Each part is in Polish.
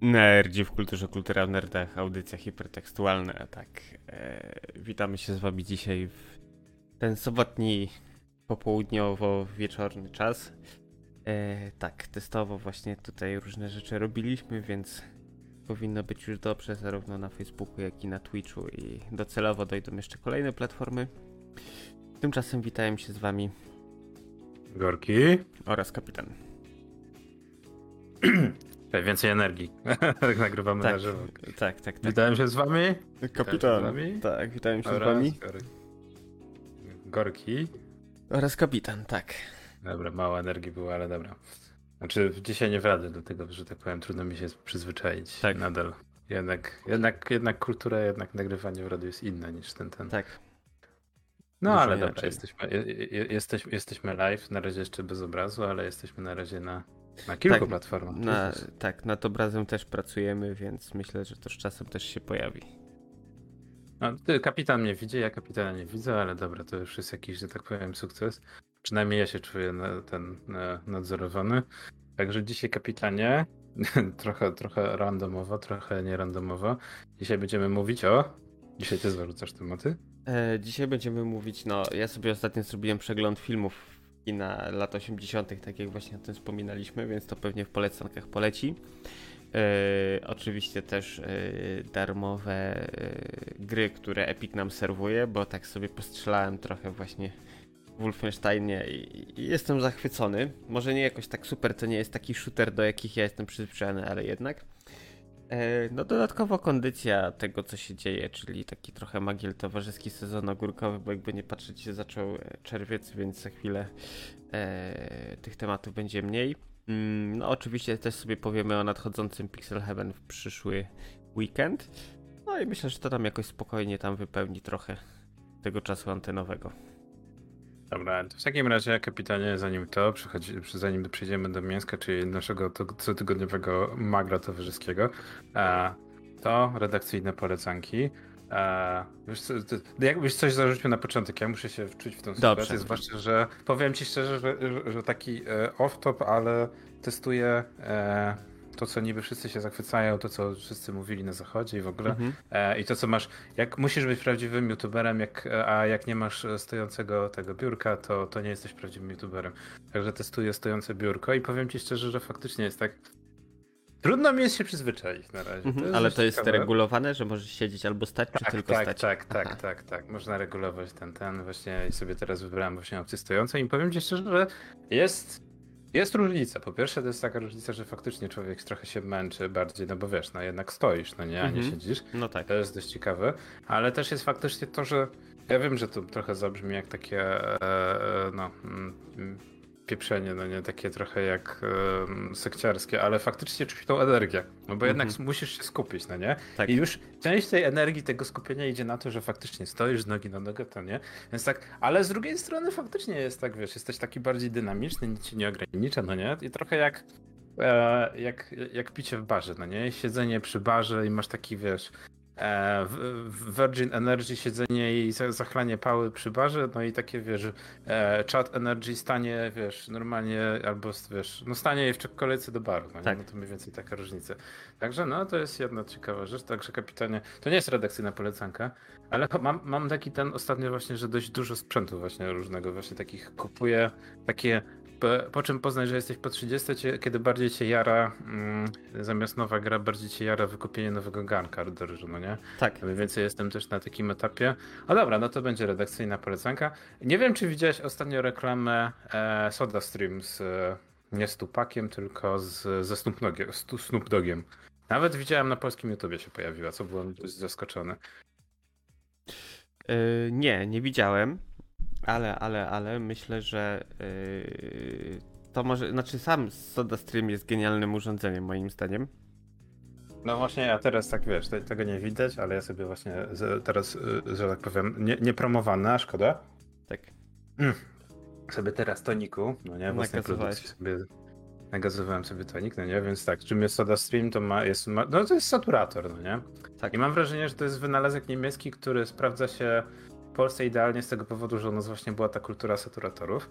Nerdzi w kulturze, kultura w nerdach, audycja hipertekstualna, tak. E, witamy się z wami dzisiaj w ten sobotni, popołudniowo-wieczorny czas. E, tak, testowo właśnie tutaj różne rzeczy robiliśmy, więc powinno być już dobrze zarówno na Facebooku, jak i na Twitchu i docelowo dojdą jeszcze kolejne platformy. Tymczasem witają się z wami Gorki. oraz kapitan. Więcej energii. tak nagrywamy Tak, na żywo. tak, tak. tak. Witałem się z wami. Kapitan. z wami? Tak, witałem się Oraz z wami. Gorki. Oraz kapitan, tak. Dobra, mało energii było, ale dobra. Znaczy dzisiaj nie w radę, dlatego że tak powiem, trudno mi się przyzwyczaić. Tak. Nadal. Jednak, jednak, jednak kultura, jednak nagrywanie w radiu jest inna niż ten ten. Tak. No Dużo ale inaczej. dobra, jesteśmy, je, je, jesteś, jesteśmy live, na razie jeszcze bez obrazu, ale jesteśmy na razie na, na kilku Tak, platformach. Na, tak, nad obrazem też pracujemy, więc myślę, że to z czasem też się pojawi. No, ty, kapitan mnie widzi, ja kapitana nie widzę, ale dobra, to już jest jakiś, że tak powiem, sukces. Przynajmniej ja się czuję na, ten na, nadzorowany. Także dzisiaj, kapitanie, trochę, trochę randomowo, trochę nierandomowo. Dzisiaj będziemy mówić o. Dzisiaj ty zarzucasz tematy? E, dzisiaj będziemy mówić, no ja sobie ostatnio zrobiłem przegląd filmów kina lat 80., tak jak właśnie o tym wspominaliśmy, więc to pewnie w polecankach poleci. E, oczywiście też e, darmowe e, gry, które Epic nam serwuje, bo tak sobie postrzelałem trochę właśnie w Wolfensteinie i, i jestem zachwycony. Może nie jakoś tak super, to nie jest taki shooter, do jakich ja jestem przyzwyczajony, ale jednak. E, No dodatkowo kondycja tego, co się dzieje, czyli taki trochę magiel towarzyski sezon ogórkowy, bo jakby nie patrzeć się zaczął e, czerwiec, więc za chwilę e, tych tematów będzie mniej. Mm, No oczywiście też sobie powiemy o nadchodzącym Pixel Heaven w przyszły weekend. No i myślę, że to tam jakoś spokojnie tam wypełni trochę tego czasu antenowego. Dobra, to w takim razie, kapitanie, zanim to, przychodzi, zanim przejdziemy do mięska, czyli naszego cotygodniowego magra towarzyskiego, e, to redakcyjne polecanki. E, wiesz, co, ty, jakbyś coś zarzucił na początek, ja muszę się wczuć w tą Dobrze. sytuację, zwłaszcza, że powiem ci szczerze, że, że, że taki e, off-top, ale testuję e, to, co niby wszyscy się zachwycają, to, co wszyscy mówili na zachodzie i w ogóle. Mhm. E, I to, co masz, jak musisz być prawdziwym youtuberem, jak, a jak nie masz stojącego tego biurka, to, to nie jesteś prawdziwym youtuberem. Także testuję stojące biurko i powiem ci szczerze, że faktycznie jest tak. Trudno mi jest się przyzwyczaić na razie. Mhm. Ale dość to jest ciekawe. regulowane, że możesz siedzieć albo stać, czy Tak, tylko tak, stać? tak, tak, Aha. tak, tak. Można regulować ten, ten właśnie sobie teraz wybrałem właśnie opcję stojącą i powiem ci szczerze, że jest, jest różnica. Po pierwsze to jest taka różnica, że faktycznie człowiek trochę się męczy bardziej, no bo wiesz, no jednak stoisz, no nie, a nie Mhm. siedzisz. No tak. To jest dość ciekawe, ale też jest faktycznie to, że ja wiem, że to trochę zabrzmi jak takie e, e, no, mm, pieprzenie, no nie takie trochę jak e, sekciarskie, ale faktycznie czuć tą energię, no bo jednak Mhm. musisz się skupić, no nie? Tak. I już część tej energii, tego skupienia idzie na to, że faktycznie stoisz z nogi na nogę, to nie? Więc tak, ale z drugiej strony faktycznie jest tak, wiesz, jesteś taki bardziej dynamiczny, nic ci nie ogranicza, no nie? I trochę jak e, jak, jak picie w barze, no nie? Siedzenie przy barze i masz taki, wiesz, Virgin Energy siedzenie i za- zachlanie pały przy barze, no i takie, wiesz, e, chat Energy stanie, wiesz, normalnie, albo, wiesz, no stanie w kolejce do baru, no? Tak. no to mniej więcej taka różnica. Także no, to jest jedna ciekawa rzecz, także kapitanie, to nie jest redakcyjna polecanka, ale mam, mam taki ten ostatnio właśnie, że dość dużo sprzętu właśnie różnego właśnie takich kupuję, takie po, czym poznać, że jesteś po 30, cię, kiedy bardziej cię jara, mm, zamiast nowa gra, bardziej cię jara wykupienie nowego ganka do ryżu, no nie? Tak. Mniej więcej jestem też na takim etapie. A dobra, no to będzie redakcyjna polecanka. Nie wiem, czy widziałeś ostatnio reklamę e, Soda Stream z, e, nie z Tupakiem, tylko z, ze Snoop, Dogiem, Snoop Dogiem. Nawet widziałem na polskim YouTubie się pojawiła, co byłem dość zaskoczony. Yy, nie, nie widziałem, ale, ale, ale myślę, że yy, to może, znaczy sam SodaStream jest genialnym urządzeniem moim zdaniem. No właśnie, ja teraz tak wiesz, te, tego nie widać, ale ja sobie właśnie z, teraz, y, że tak powiem, nie, nie promowane, a szkoda. Tak. Sobie teraz toniku, no nie, własnej produkcji sobie nagazowałem sobie tonik, no nie, więc tak, czym jest SodaStream, to ma, jest, ma, no to jest saturator, no nie. Tak. I mam wrażenie, że to jest wynalazek niemiecki, który sprawdza się w Polsce idealnie z tego powodu, że u nas właśnie była ta kultura saturatorów.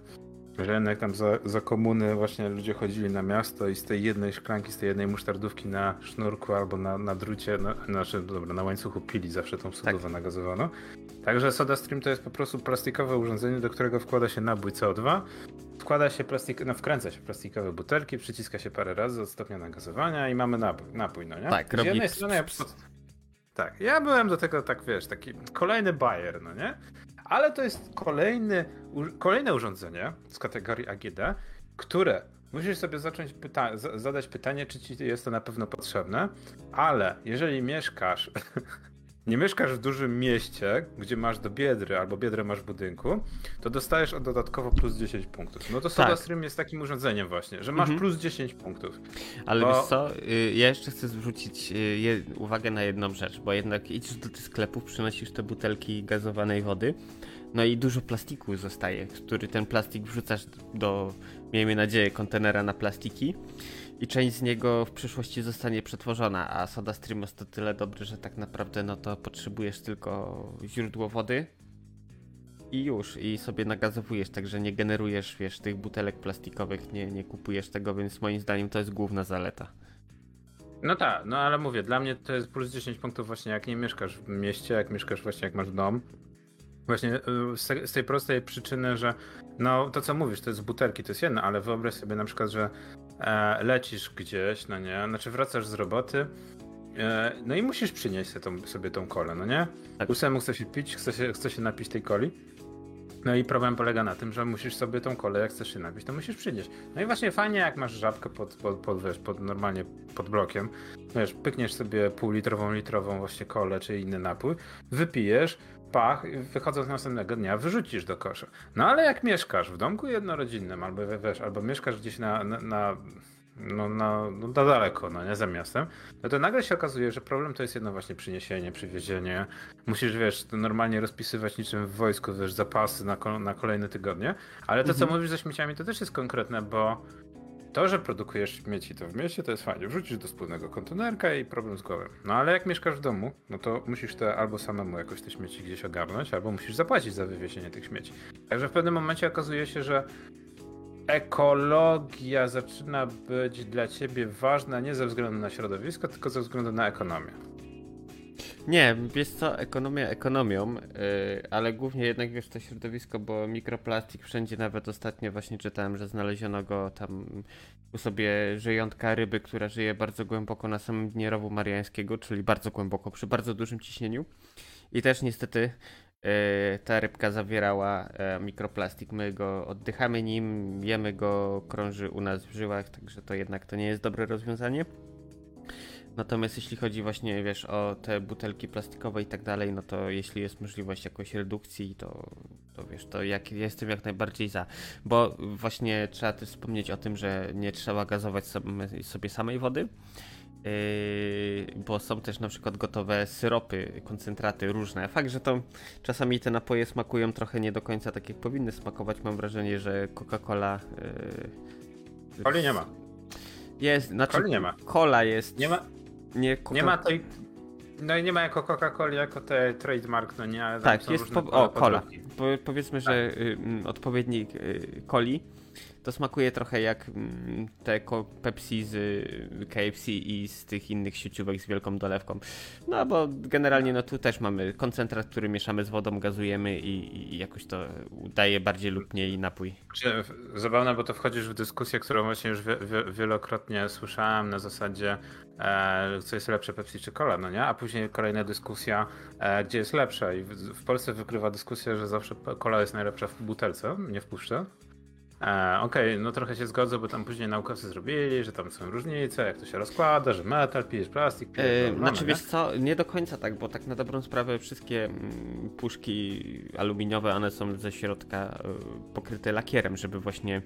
Że jednak tam za, za komuny właśnie ludzie chodzili na miasto i z tej jednej szklanki, z tej jednej musztardówki na sznurku albo na, na drucie, na, znaczy dobra, na łańcuchu pili zawsze tą sodowę tak. nagazowaną. Także SodaStream to jest po prostu plastikowe urządzenie, do którego wkłada się nabój CO2, wkłada się plastik, no wkręca się plastikowe butelki, przyciska się parę razy od stopnia nagazowania i mamy napój, napój no nie? Tak, z jednej strony ja, tak, ja byłem do tego tak, wiesz, taki kolejny bajer, no nie? Ale to jest kolejny, kolejne urządzenie z kategorii AGD, które musisz sobie zacząć pyta zadać pytanie, czy ci jest to na pewno potrzebne, ale jeżeli mieszkasz nie mieszkasz w dużym mieście, gdzie masz do biedry albo biedrę masz w budynku, to dostajesz dodatkowo plus 10 punktów. No to SodaStream tak. jest takim urządzeniem właśnie, że masz mhm. plus 10 punktów. Ale bo... wiesz co, y, ja jeszcze chcę zwrócić y, uwagę na jedną rzecz, bo jednak idziesz do tych sklepów, przynosisz te butelki gazowanej wody, no i dużo plastiku zostaje, który ten plastik wrzucasz do, miejmy nadzieję, kontenera na plastiki i część z niego w przyszłości zostanie przetworzona, a Soda Stream jest to tyle dobry, że tak naprawdę no to potrzebujesz tylko źródło wody i już, i sobie nagazowujesz, także nie generujesz, wiesz, tych butelek plastikowych, nie, nie kupujesz tego, więc moim zdaniem to jest główna zaleta. No tak, no ale mówię, dla mnie to jest plus 10 punktów właśnie jak nie mieszkasz w mieście, jak mieszkasz właśnie jak masz dom. Właśnie y, z tej prostej przyczyny, że no to co mówisz, to jest butelki, to jest jedno, ale wyobraź sobie na przykład, że lecisz gdzieś, no nie, znaczy wracasz z roboty, e, no i musisz przynieść sobie tą, sobie tą kolę, no nie? Tak. Ósemu chce się pić, chce się, chce się napić tej coli. No i problem polega na tym, że musisz sobie tą kolę, jak chcesz się napić, to musisz przynieść. No i właśnie fajnie, jak masz żabkę pod, pod, pod, wiesz, pod normalnie pod blokiem, wiesz, pykniesz sobie półlitrową, litrową właśnie kolę czy inny napój, wypijesz, pach, wychodząc następnego dnia wyrzucisz do kosza. No ale jak mieszkasz w domku jednorodzinnym, albo wiesz, albo mieszkasz gdzieś na, na, na no, na, no, na daleko, no nie za miastem, no to nagle się okazuje, że problem to jest jedno właśnie przyniesienie, przywiezienie. Musisz, wiesz, normalnie rozpisywać niczym w wojsku, wiesz, zapasy na, na kolejne tygodnie, ale to, mhm. co mówisz ze śmieciami, to też jest konkretne, bo to, że produkujesz śmieci to w mieście, to jest fajnie. Wrzucisz do wspólnego kontenerka i problem z głową. No ale jak mieszkasz w domu, no to musisz te albo samemu jakoś te śmieci gdzieś ogarnąć, albo musisz zapłacić za wywiezienie tych śmieci. Także w pewnym momencie okazuje się, że ekologia zaczyna być dla ciebie ważna nie ze względu na środowisko, tylko ze względu na ekonomię. Nie, wiesz co, ekonomia ekonomią, yy, ale głównie jednak wiesz to środowisko, bo mikroplastik wszędzie, nawet ostatnio właśnie czytałem, że znaleziono go tam u sobie żyjątka ryby, która żyje bardzo głęboko na samym dnie rowu mariańskiego, czyli bardzo głęboko, przy bardzo dużym ciśnieniu. I też niestety yy, ta rybka zawierała yy, mikroplastik. My go oddychamy nim, jemy go, krąży u nas w żyłach, także to jednak to nie jest dobre rozwiązanie. Natomiast jeśli chodzi właśnie, wiesz, o te butelki plastikowe i tak dalej, no to jeśli jest możliwość jakiejś redukcji, to, to wiesz, to jak, jestem jak najbardziej za. Bo właśnie trzeba też wspomnieć o tym, że nie trzeba gazować sobie, samej wody, Yy, bo są też na przykład gotowe syropy, koncentraty różne. Fakt, że to czasami te napoje smakują trochę nie do końca tak jak powinny smakować. Mam wrażenie, że Coca-Cola. Yy, nie ma. Jest, znaczy. Coli nie ma. Cola jest. Nie ma, nie, nie ma tej. No i nie ma jako Coca-Coli, jako te trademark, no nie, ale Tak, jest. Po, o, cola. Po, powiedzmy, że tak. y, odpowiednik y, coli to smakuje trochę jak mm, te Pepsi z y, KFC i z tych innych sieciówek z wielką dolewką. No bo generalnie no tu też mamy koncentrat, który mieszamy z wodą, gazujemy i, i jakoś to daje bardziej lub mniej napój. Zabawne, bo to wchodzisz w dyskusję, którą właśnie już wielokrotnie słyszałem na zasadzie e, co jest lepsze Pepsi czy Cola, no nie? A później kolejna dyskusja, e, gdzie jest lepsze i w, w Polsce wykrywa dyskusja, że zawsze Cola jest najlepsza w butelce, nie w puszce. Okej, okay, no trochę się zgodzę, bo tam później naukowcy zrobili, że tam są różnice, jak to się rozkłada, że metal, pijesz plastik, pijesz... Yy, znaczy wiesz co, nie do końca tak, bo tak na dobrą sprawę wszystkie mm, puszki aluminiowe, one są ze środka y, pokryte lakierem, żeby właśnie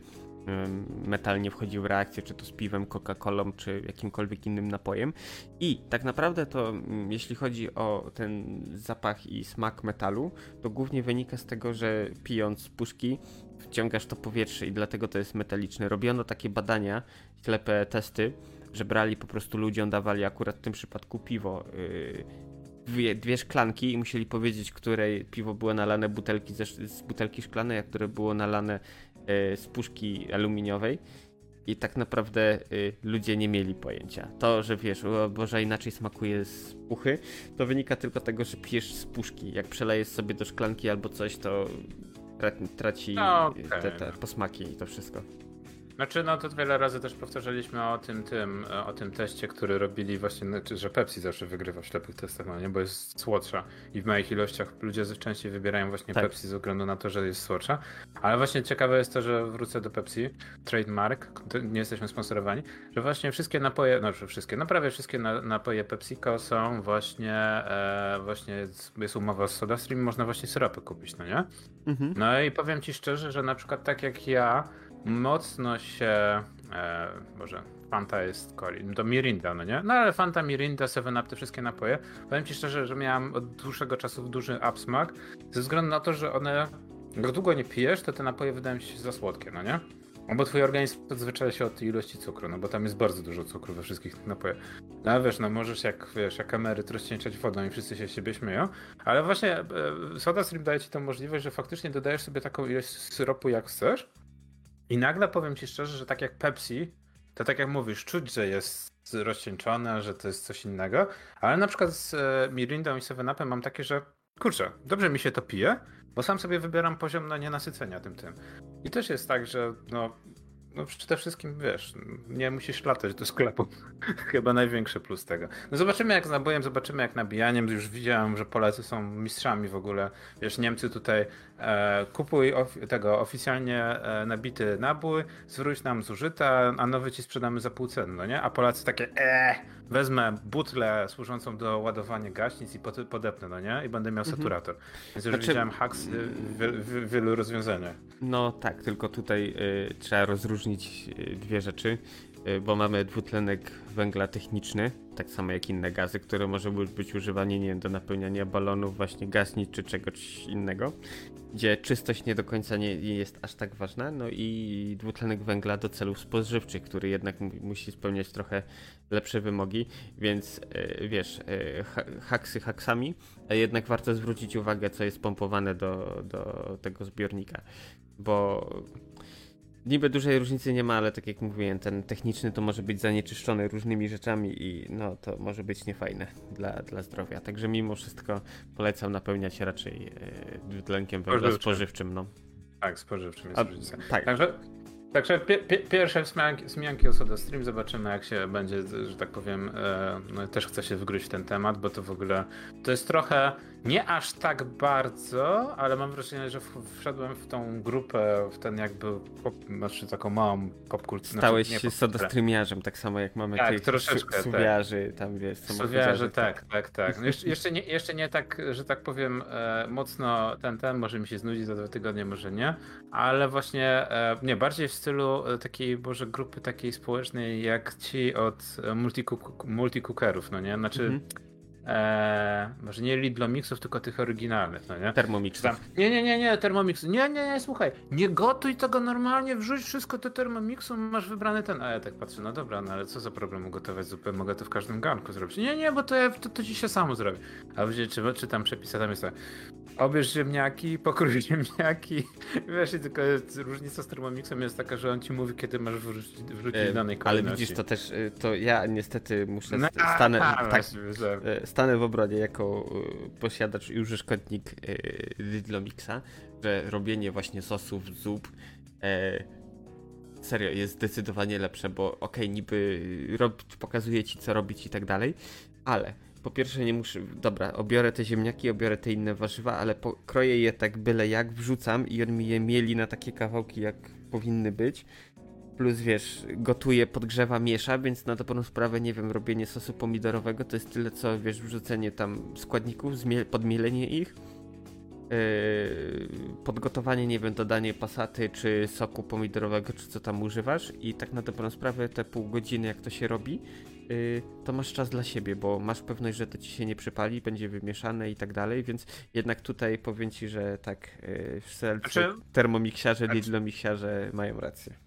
metal nie wchodził w reakcję, czy to z piwem, Coca-Colą, czy jakimkolwiek innym napojem. I tak naprawdę to, mm, jeśli chodzi o ten zapach i smak metalu, to głównie wynika z tego, że pijąc puszki wciągasz to powietrze i dlatego to jest metaliczne. Robiono takie badania, ślepe testy, że brali po prostu ludziom, dawali akurat w tym przypadku piwo. Yy, dwie, dwie szklanki i musieli powiedzieć, której piwo było nalane butelki ze, z butelki szklanej, a które było nalane y, z puszki aluminiowej i tak naprawdę y, ludzie nie mieli pojęcia. To, że wiesz, Boże, inaczej smakuje z puchy, to wynika tylko tego, że pijesz z puszki. Jak przelejesz sobie do szklanki albo coś, to tra- traci No, y, okej, te, te no. posmaki i to wszystko. Znaczy, no to wiele razy też powtarzaliśmy o tym, tym, e, o tym teście, który robili właśnie, znaczy, że Pepsi zawsze wygrywa w ślepych testach, no nie, bo jest słodsza i w małych ilościach ludzie częściej wybierają właśnie Tak. Pepsi ze względu na to, że jest słodsza. Ale właśnie ciekawe jest to, że wrócę do Pepsi, trademark, nie jesteśmy sponsorowani, że właśnie wszystkie napoje, znaczy wszystkie, no prawie wszystkie na, napoje PepsiCo są właśnie, e, właśnie jest- jest umowa z SodaStream, można właśnie syropy kupić, no nie? Mhm. No i powiem ci szczerze, że na przykład tak jak ja, mocno się. E, może Fanta jest coli. To Mirinda, no nie? No ale Fanta, Mirinda, 7-Up, te wszystkie napoje. Powiem ci szczerze, że miałem od dłuższego czasu duży upsmak, ze względu na to, że one. Jak długo nie pijesz, to te napoje wydają się za słodkie, no nie? No bo twój organizm odzwyczaja się od ilości cukru, no bo tam jest bardzo dużo cukru we wszystkich tych napojach. No ale wiesz, no możesz jak, wiesz, jak emeryt rozcieńczać wodą i wszyscy się z siebie śmieją, ale właśnie e, SodaStream daje ci tą możliwość, że faktycznie dodajesz sobie taką ilość syropu jak chcesz i nagle powiem ci szczerze, że tak jak Pepsi, to tak jak mówisz, czuć, że jest rozcieńczone, że to jest coś innego, ale na przykład z e, Mirindą i 7-Upem mam takie, że kurczę, dobrze mi się to pije, bo sam sobie wybieram poziom na nienasycenia tym tym. I też jest tak, że no, no przede wszystkim wiesz, nie musisz latać do sklepu. Chyba największy plus tego. No zobaczymy jak z nabojem, zobaczymy jak nabijaniem. Już widziałem, że Polacy są mistrzami w ogóle. Wiesz, Niemcy tutaj e, kupuj of, tego oficjalnie e, nabity nabój, zwróć nam zużyta, a nowy ci sprzedamy za pół ceny, no nie? A Polacy takie eee, wezmę butlę służącą do ładowania gaśnic i pod, podepnę, no nie? I będę miał Mhm. saturator. Więc już Znaczy- widziałem haks y, w, w, w wielu rozwiązaniach. No tak, tylko tutaj y, trzeba rozróżnić y, dwie rzeczy, y, bo mamy dwutlenek węgla techniczny, tak samo jak inne gazy, które może być- używane nie wiem, do napełniania balonów, właśnie gaznic czy czegoś innego, gdzie czystość nie do końca nie, jest aż tak ważna, no i dwutlenek węgla do celów spożywczych, który jednak mu- musi spełniać trochę lepsze wymogi, więc y, wiesz, ha- haksy haksami, a jednak warto zwrócić uwagę, co jest pompowane do, do tego zbiornika bo niby dużej różnicy nie ma, ale tak jak mówiłem, ten techniczny to może być zanieczyszczony różnymi rzeczami i no to może być niefajne dla, dla zdrowia. Także mimo wszystko polecam napełniać raczej e, dwutlenkiem węgla Spożywczym. No. Tak, spożywczym jest A, różnica. tak, Także, także pie, pie, pierwsze wzmianki, wzmianki o SodaStream, zobaczymy jak się będzie, że tak powiem, e, no, też chcę się wgryźć w ten temat, bo to w ogóle, to jest trochę, nie aż tak bardzo, ale mam wrażenie, że wszedłem w tą grupę, w ten jakby, pop, znaczy taką małą popkulturę. stałeś znaczy, się sodastreamiarzem, tak samo jak mamy Tak, tych troszeczkę, tak. suwiarzy, tam wiesz, Suwiarze, samochodziarzy, tak, tak, tak. No jeszcze, jeszcze, nie, jeszcze nie tak, że tak powiem, e, mocno ten, ten, może mi się znudzi za dwa tygodnie, może nie, ale właśnie, e, nie, bardziej w stylu e, takiej, może grupy takiej społecznej, jak ci od e, multicook- multicookerów, no nie? Znaczy, Mhm. E, może nie Lidlomixów, tylko tych oryginalnych, no nie? Thermomix. Czy tam, nie, nie, nie, nie, Thermomix. Nie, nie, nie, słuchaj, nie gotuj tego normalnie, wrzuć wszystko do Thermomixu, masz wybrany ten. A ja tak patrzę, no dobra, no ale co za problem ugotować zupę, mogę to w każdym garnku zrobić. Nie, nie, bo to, ja, to, to ci się samo zrobi. A wiecie, czy, czy tam przepis, a tam jest tak, obierz ziemniaki, pokrój ziemniaki, wiesz, tylko różnica z Thermomixem jest taka, że on ci mówi, kiedy masz wrzucić, wrzucić E, danej ale kolejności. widzisz, to też, e, to ja niestety muszę, No, st- stanę, a, tak, właśnie, że- E, stanę w obronie jako e, posiadacz i użytkownik e, Lidlomixa, że robienie właśnie sosów, zup e, serio jest zdecydowanie lepsze, bo okej, niby rob, pokazuje ci co robić i tak dalej, ale po pierwsze nie muszę, dobra, obiorę te ziemniaki, obiorę te inne warzywa, ale pokroję je tak byle jak, wrzucam i on mi je mieli na takie kawałki jak powinny być. Plus wiesz, gotuje, podgrzewa, miesza, więc na dobrą sprawę, nie wiem, robienie sosu pomidorowego to jest tyle co, wiesz, wrzucenie tam składników, podmielenie ich, yy, podgotowanie, nie wiem, dodanie pasaty, czy soku pomidorowego, czy co tam używasz i tak na dobrą sprawę te pół godziny, jak to się robi, yy, to masz czas dla siebie, bo masz pewność, że to ci się nie przypali, będzie wymieszane i tak dalej, więc jednak tutaj powiem ci, że tak, yy, wszyscy Znaczy- termomiksiarze, Znaczy- Lidlomiksiarze mają rację.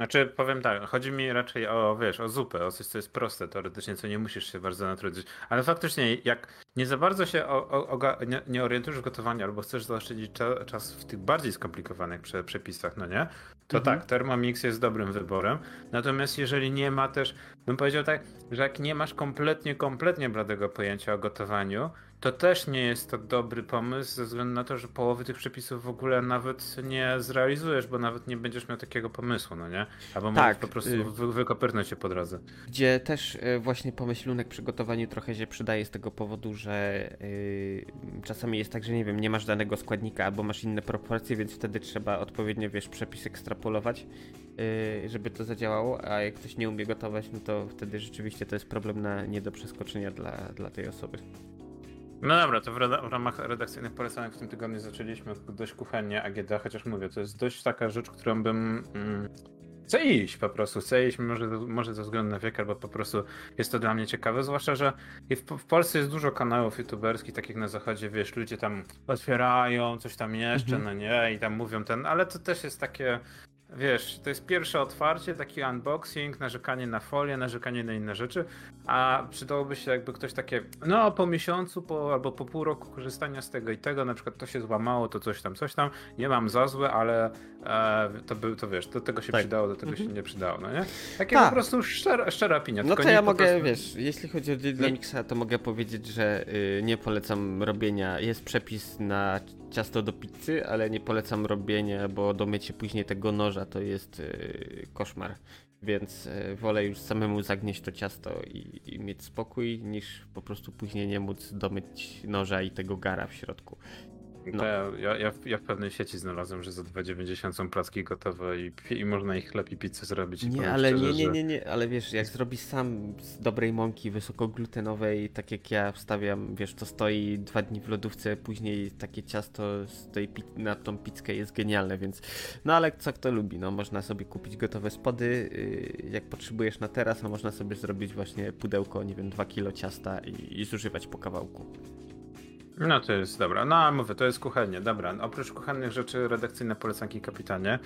Znaczy, powiem tak, chodzi mi raczej o, wiesz, o zupę, o coś, co jest proste teoretycznie, co nie musisz się bardzo natrudzić. Ale faktycznie, jak nie za bardzo się o, o, nie, nie, orientujesz w gotowaniu, albo chcesz zaoszczędzić cza, czas w tych bardziej skomplikowanych prze, przepisach, no nie? To mhm. tak, Thermomix jest dobrym wyborem. Natomiast jeżeli nie ma też, bym powiedział tak, że jak nie masz kompletnie, kompletnie bladego pojęcia o gotowaniu, to też nie jest to dobry pomysł, ze względu na to, że połowy tych przepisów w ogóle nawet nie zrealizujesz, bo nawet nie będziesz miał takiego pomysłu, no nie? Albo tak, możesz po prostu y wy wykopyrnąć się po drodze. Gdzie też y, właśnie pomyślunek przy gotowaniu trochę się przydaje z tego powodu, że yy, czasami jest tak, że nie wiem, nie masz danego składnika albo masz inne proporcje, więc wtedy trzeba odpowiednio, wiesz, przepis ekstrapolować, yy, żeby to zadziałało, a jak ktoś nie umie gotować, no to wtedy rzeczywiście to jest problem na nie do przeskoczenia dla, dla tej osoby. No dobra, to w, w, ramach redakcyjnych polecanek w tym tygodniu zaczęliśmy dość kuchennie AGD, chociaż mówię, to jest dość taka rzecz, którą bym... Mm, chcę iść po prostu, chcę iść, może, może ze względu na wiek, albo po prostu jest to dla mnie ciekawe, zwłaszcza, że w, w Polsce jest dużo kanałów youtuberskich, takich na zachodzie, wiesz, ludzie tam otwierają, coś tam jeszcze, mhm. no nie, i tam mówią ten, ale to też jest takie Wiesz, to jest pierwsze otwarcie, taki unboxing, narzekanie na folię, narzekanie na inne rzeczy, a przydałoby się jakby ktoś takie, no po miesiącu po, albo po pół roku korzystania z tego i tego, na przykład to się złamało, to coś tam, coś tam, nie mam za złe, ale to, był, to wiesz, do tego się tak. przydało, do tego mhm. się nie przydało, no nie? Takie Ta. po prostu szczera, szczera opinia. No to ja mogę, prostu... wiesz, jeśli chodzi o Dynamixa, to mogę powiedzieć, że y, nie polecam robienia, jest przepis na ciasto do pizzy, ale nie polecam robienia, bo do mycie później tego noża to jest yy, koszmar. Więc yy, wolę już samemu zagnieść to ciasto i, i, mieć spokój, niż po prostu później nie móc domyć noża i tego gara w środku. No. Ja, ja, ja, w pewnej sieci znalazłem, że za 2,90 są placki gotowe i, i można ich chleb i pizzę zrobić. Nie, ale szczerze, nie, nie, nie, nie, ale wiesz, jak zrobisz sam z dobrej mąki wysokoglutenowej, tak jak ja wstawiam, wiesz, to stoi dwa dni w lodówce, później takie ciasto z tej, na tą pizzkę jest genialne, więc no ale co kto lubi, no można sobie kupić gotowe spody, y, jak potrzebujesz na teraz, no można sobie zrobić właśnie pudełko, nie wiem, 2 kilo ciasta i, i zużywać po kawałku. No to jest dobra. No mówię, to jest kuchennie, dobra. Oprócz kuchennych rzeczy redakcyjne polecanki kapitanie.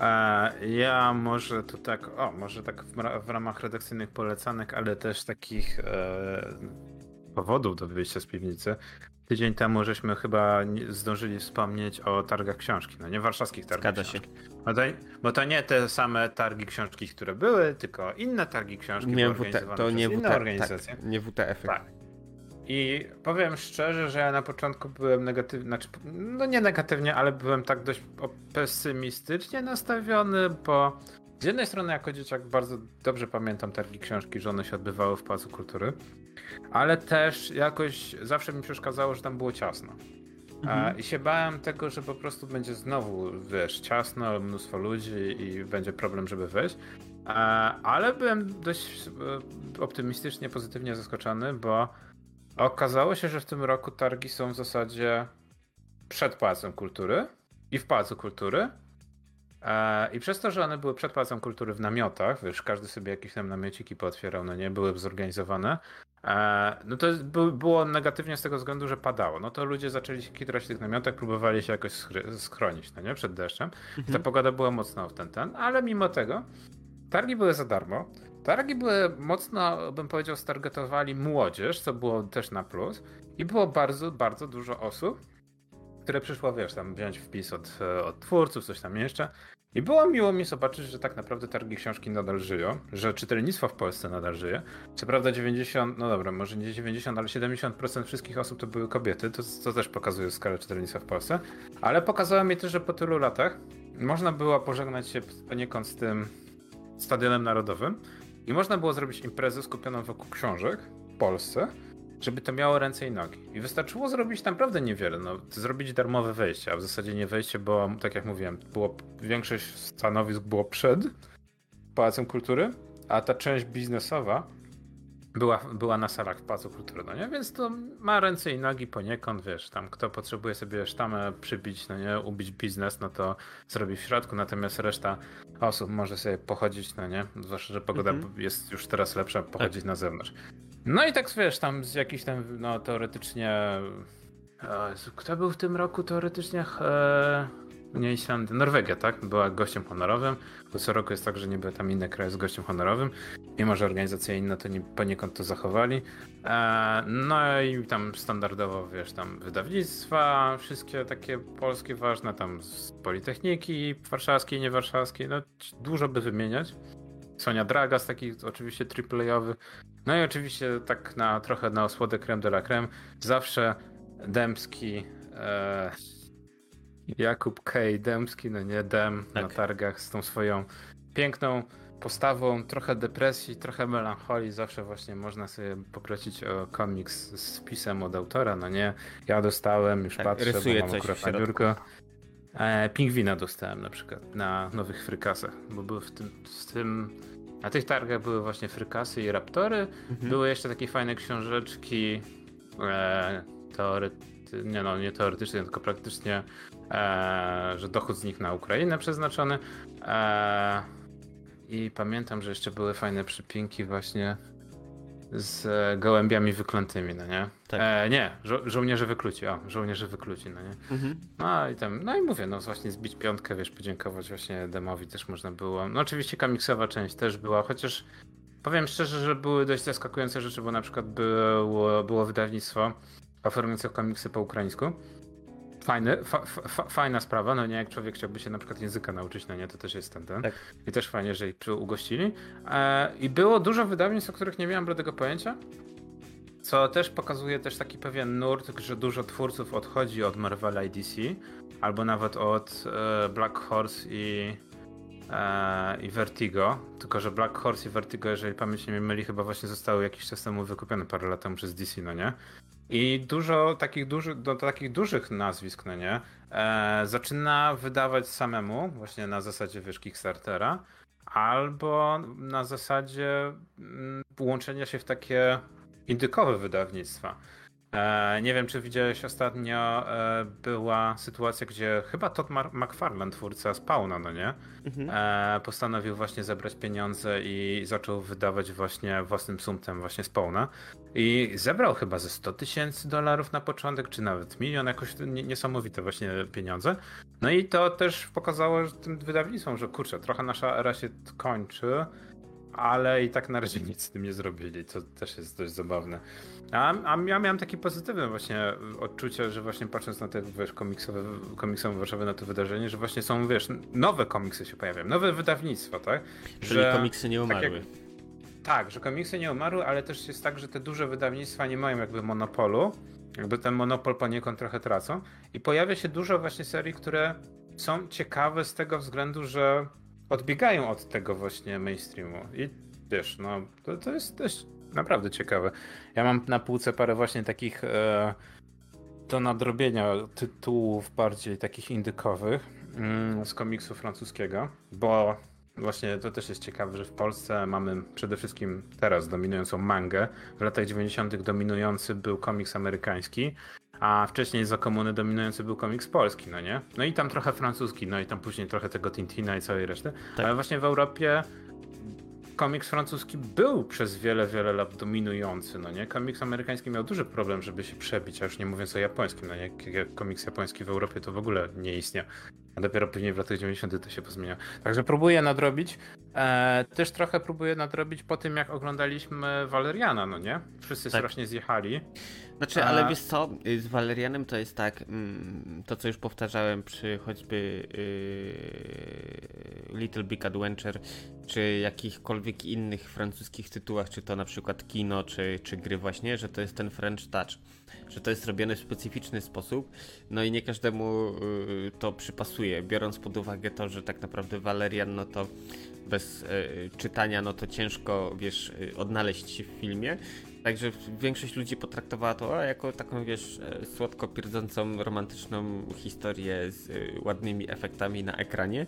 E, ja może to tak, o, może tak w, w ramach redakcyjnych polecanek, ale też takich e, powodów do wyjścia z piwnicy. Tydzień temu żeśmy chyba zdążyli wspomnieć o targach książki, no nie warszawskich targach Zgadza się. Bo to, bo to, nie te same targi książki, które były, tylko inne targi książki nie WT, to nie WT, tak, organizacje. Tak, nie WTF. -y. Tak. I powiem szczerze, że ja na początku byłem negatywny, znaczy, no nie negatywnie, ale byłem tak dość pesymistycznie nastawiony, bo z jednej strony jako dzieciak bardzo dobrze pamiętam targi książki, że one się odbywały w Pałacu Kultury, ale też jakoś zawsze mi przeszkadzało, że tam było ciasno. Mhm. I się bałem tego, że po prostu będzie znowu, wiesz, ciasno, mnóstwo ludzi i będzie problem, żeby wejść. Ale byłem dość e, optymistycznie, pozytywnie zaskoczony, bo Okazało się, że w tym roku targi są w zasadzie przed Pałacem Kultury i w Pałacu Kultury. E, I przez to, że one były przed Pałacem Kultury w namiotach, wiesz, każdy sobie jakieś tam namiociki pootwierał, no nie, były zorganizowane, e, no to było negatywnie z tego względu, że padało. No to ludzie zaczęli się kitrać w tych namiotach, próbowali się jakoś schronić, no nie, przed deszczem. Mhm. Ta pogoda była mocno w ten, ten, ale mimo tego targi były za darmo. Targi były mocno, bym powiedział, stargetowali młodzież, co było też na plus. I było bardzo, bardzo dużo osób, które przyszło, wiesz, tam wziąć wpis od, od twórców, coś tam jeszcze. I było miło mi zobaczyć, że tak naprawdę targi książki nadal żyją, że czytelnictwo w Polsce nadal żyje. Co prawda 90, no dobra, może nie 90, ale 70% wszystkich osób to były kobiety, to, to też pokazuje skalę czytelnictwa w Polsce. Ale pokazało mi też, że po tylu latach można było pożegnać się poniekąd z tym stadionem narodowym i można było zrobić imprezę skupioną wokół książek w Polsce, żeby to miało ręce i nogi. I wystarczyło zrobić naprawdę niewiele. No, zrobić darmowe wejście, a w zasadzie nie wejście, bo tak jak mówiłem, było, większość stanowisk było przed Pałacem Kultury, a ta część biznesowa była, była na salach w Pałacu Kultury, no nie? Więc to ma ręce i nogi poniekąd, wiesz, tam kto potrzebuje sobie sztamę przybić, no nie, ubić biznes, no to zrobi w środku, natomiast reszta osób może sobie pochodzić, no nie? Zwłaszcza, że pogoda mhm. jest już teraz lepsza, pochodzić tak. na zewnątrz. No i tak wiesz, tam z jakichś tam, no teoretycznie. Kto był w tym roku teoretycznie? Nie Islandia, Norwegia, tak? Była gościem honorowym. Bo co roku jest tak, że niby tam inne kraje z gościem honorowym. Mimo, że organizacja inna to nie, poniekąd to zachowali. E, no i tam standardowo, wiesz, tam wydawnictwa, wszystkie takie polskie ważne, tam z Politechniki Warszawskiej, nie Warszawskiej, no dużo by wymieniać. Sonia Draga z takich oczywiście triplejowych. No i oczywiście tak na trochę na osłodę creme de la creme. Zawsze Dębski, e, Jakub K. Dębski, no nie Dem, tak. na targach z tą swoją piękną postawą, trochę depresji, trochę melancholii. Zawsze właśnie można sobie poprosić o komiks z pisem od autora, no nie? Ja dostałem, już tak, patrzę, bo mam akurat na biurko. E, pingwina dostałem na przykład na nowych frykasach, bo były w tym, w tym na tych targach były właśnie frykasy i raptory. Mhm. Były jeszcze takie fajne książeczki e, teorety, nie no, nie teoretycznie, tylko praktycznie, e, że dochód z nich na Ukrainę przeznaczony. E, I pamiętam, że jeszcze były fajne przypinki właśnie z gołębiami wyklętymi, no nie? Tak. E, nie, żo żołnierze wykluci, o, żołnierze wykluci, no nie? Mhm. No i tam, no i mówię, no właśnie zbić piątkę, wiesz, podziękować właśnie Demowi też można było. No oczywiście komiksowa część też była, chociaż powiem szczerze, że były dość zaskakujące rzeczy, bo na przykład było, było wydawnictwo oferujące komiksy po ukraińsku Fajny, fa, fa, fajna sprawa, no nie, jak człowiek chciałby się na przykład języka nauczyć, no nie, to też jest ten, ten. Tak. I też fajnie, że ich ugościli. E, I było dużo wydawnictw, o których nie miałem bladego pojęcia, co też pokazuje też taki pewien nurt, że dużo twórców odchodzi od Marvela i DC, albo nawet od e, Black Horse i, e, i Vertigo, tylko że Black Horse i Vertigo, jeżeli pamięć nie myli, chyba właśnie zostały jakiś czas temu wykupione parę lat temu przez DC, no nie? I dużo takich, duży, do takich dużych nazwisk, no nie, e, zaczyna wydawać samemu, właśnie na zasadzie, wiesz, Kickstartera, albo na zasadzie mm, łączenia się w takie indykowe wydawnictwa. E, nie wiem, czy widziałeś ostatnio, e, była sytuacja, gdzie chyba Todd McFarlane, twórca Spawna, no nie? Mhm. E, postanowił właśnie zebrać pieniądze i zaczął wydawać właśnie własnym sumtem właśnie Spawna. I zebrał chyba ze 100 tysięcy dolarów na początek, czy nawet milion, jakoś niesamowite właśnie pieniądze. No i to też pokazało że tym wydawnictwom, że kurczę, trochę nasza era się kończy ale i tak na razie nic z tym nie zrobili, co też jest dość zabawne. A, a ja miałem takie pozytywne właśnie odczucie, że właśnie patrząc na te wiesz, komiksowe, komiksową Warszawę, na to wydarzenie, że właśnie są, wiesz, nowe komiksy się pojawiają, nowe wydawnictwa, tak? Czyli że, komiksy nie umarły. Tak, jak, tak, że komiksy nie umarły, ale też jest tak, że te duże wydawnictwa nie mają jakby monopolu, jakby ten monopol poniekąd trochę tracą i pojawia się dużo właśnie serii, które są ciekawe z tego względu, że odbiegają od tego właśnie mainstreamu. I wiesz, no to, to jest też naprawdę ciekawe. Ja mam na półce parę właśnie takich e, do nadrobienia tytułów bardziej takich indykowych mm, z komiksu francuskiego, bo właśnie to też jest ciekawe, że w Polsce mamy przede wszystkim teraz dominującą mangę. W latach 90. dominujący był komiks amerykański, a wcześniej za komuny dominujący był komiks polski, no nie? No i tam trochę francuski, no i tam później trochę tego Tintina i całej reszty. Tak. Ale właśnie w Europie komiks francuski był przez wiele, wiele lat dominujący, no nie? Komiks amerykański miał duży problem, żeby się przebić, a już nie mówiąc o japońskim, no nie? Komiks japoński w Europie to w ogóle nie istniał. A dopiero później w latach 90. to się pozmienia. Także próbuję nadrobić. E, też trochę próbuję nadrobić po tym, jak oglądaliśmy Valeriana, no nie? Wszyscy tak. strasznie zjechali. Znaczy, ale A... wiesz co, y, z Valerianem to jest tak, mm, to co już powtarzałem przy choćby yy, Little Big Adventure, czy jakichkolwiek innych francuskich tytułach, czy to na przykład kino, czy, czy gry właśnie, że to jest ten French Touch, że to jest robione w specyficzny sposób, no i nie każdemu yy, to przypasuje, biorąc pod uwagę to, że tak naprawdę Valerian, no to bez yy, czytania, no to ciężko, wiesz, y, odnaleźć się w filmie, Także większość ludzi potraktowała to jako taką, wiesz, e, słodko pierdzącą, romantyczną historię z e, ładnymi efektami na ekranie.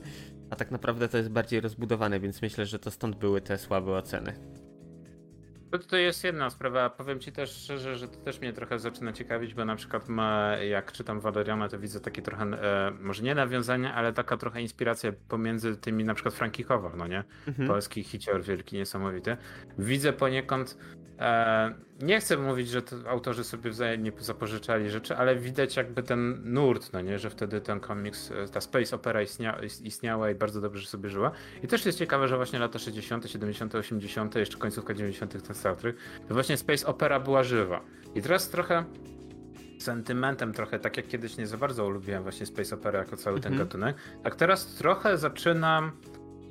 A tak naprawdę to jest bardziej rozbudowane, więc myślę, że to stąd były te słabe oceny. To, to jest jedna sprawa. Powiem ci też szczerze, że to też mnie trochę zaczyna ciekawić, bo na przykład ma, jak czytam Valeriana, to widzę takie trochę, e, może nie nawiązania, ale taka trochę inspiracja pomiędzy tymi na przykład Frankikowa, no nie? Mhm. Polski hicior wielki, niesamowity. Widzę poniekąd E, nie chcę mówić, że autorzy sobie wzajemnie zapożyczali rzeczy, ale widać jakby ten nurt, no nie, że wtedy ten komiks, e, ta space opera istnia, istniała i bardzo dobrze sobie żyła. I też jest ciekawe, że właśnie lata 60., 70., 80., jeszcze końcówka 90. ten Star Trek, to właśnie space opera była żywa. I teraz trochę sentymentem trochę, tak jak kiedyś nie za bardzo lubiłem właśnie space opera jako cały ten mhm. gatunek, tak teraz trochę zaczynam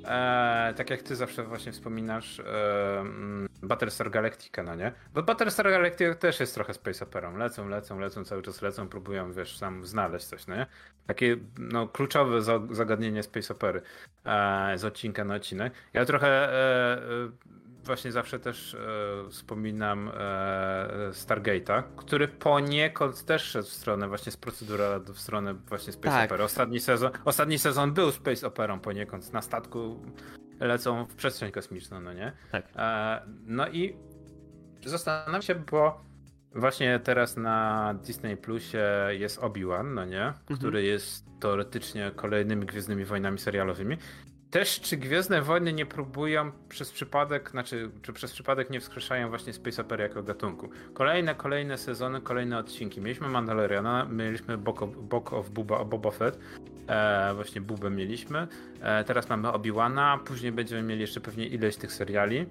E, tak jak ty zawsze właśnie wspominasz e, mm, Battlestar Galactica, no nie? Bo Battlestar Galactica też jest trochę space operą. Lecą, lecą, lecą, cały czas lecą, próbują, wiesz, sam znaleźć coś, no nie? Takie, no, kluczowe zagadnienie space opery e, z odcinka na odcinek. Ja trochę e, e właśnie zawsze też e, wspominam e, Stargate'a, który poniekąd też szedł w stronę właśnie z procedura w stronę właśnie Space tak. Opera. Ostatni sezon, ostatni sezon był Space Operą poniekąd. Na statku lecą w przestrzeń kosmiczną, no nie? Tak. E, no i zastanawiam się, bo właśnie teraz na Disney Plusie jest Obi-Wan, no nie? Mhm. Który jest teoretycznie kolejnymi Gwiezdnymi Wojnami serialowymi też czy Gwiezdne Wojny nie próbują przez przypadek, znaczy, czy przez przypadek nie wskrzeszają właśnie Space Opera jako gatunku. Kolejne, kolejne sezony, kolejne odcinki. Mieliśmy Mandaloriana, mieliśmy Book of, Book of Buba, Boba Fett, e, właśnie Bubę mieliśmy, e, teraz mamy Obi-Wana, później będziemy mieli jeszcze pewnie ileś tych seriali.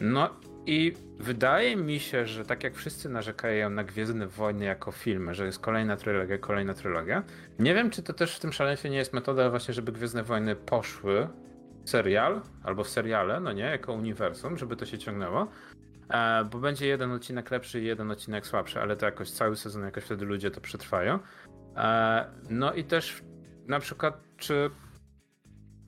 No i wydaje mi się, że tak jak wszyscy narzekają na Gwiezdne Wojny jako filmy, że jest kolejna trylogia, kolejna trylogia, nie wiem, czy to też w tym szaleństwie nie jest metoda właśnie, żeby Gwiezdne Wojny poszły w serial, albo w seriale, no nie, jako uniwersum, żeby to się ciągnęło, e, bo będzie jeden odcinek lepszy i jeden odcinek słabszy, ale to jakoś cały sezon, jakoś wtedy ludzie to przetrwają. E, no i też na przykład, czy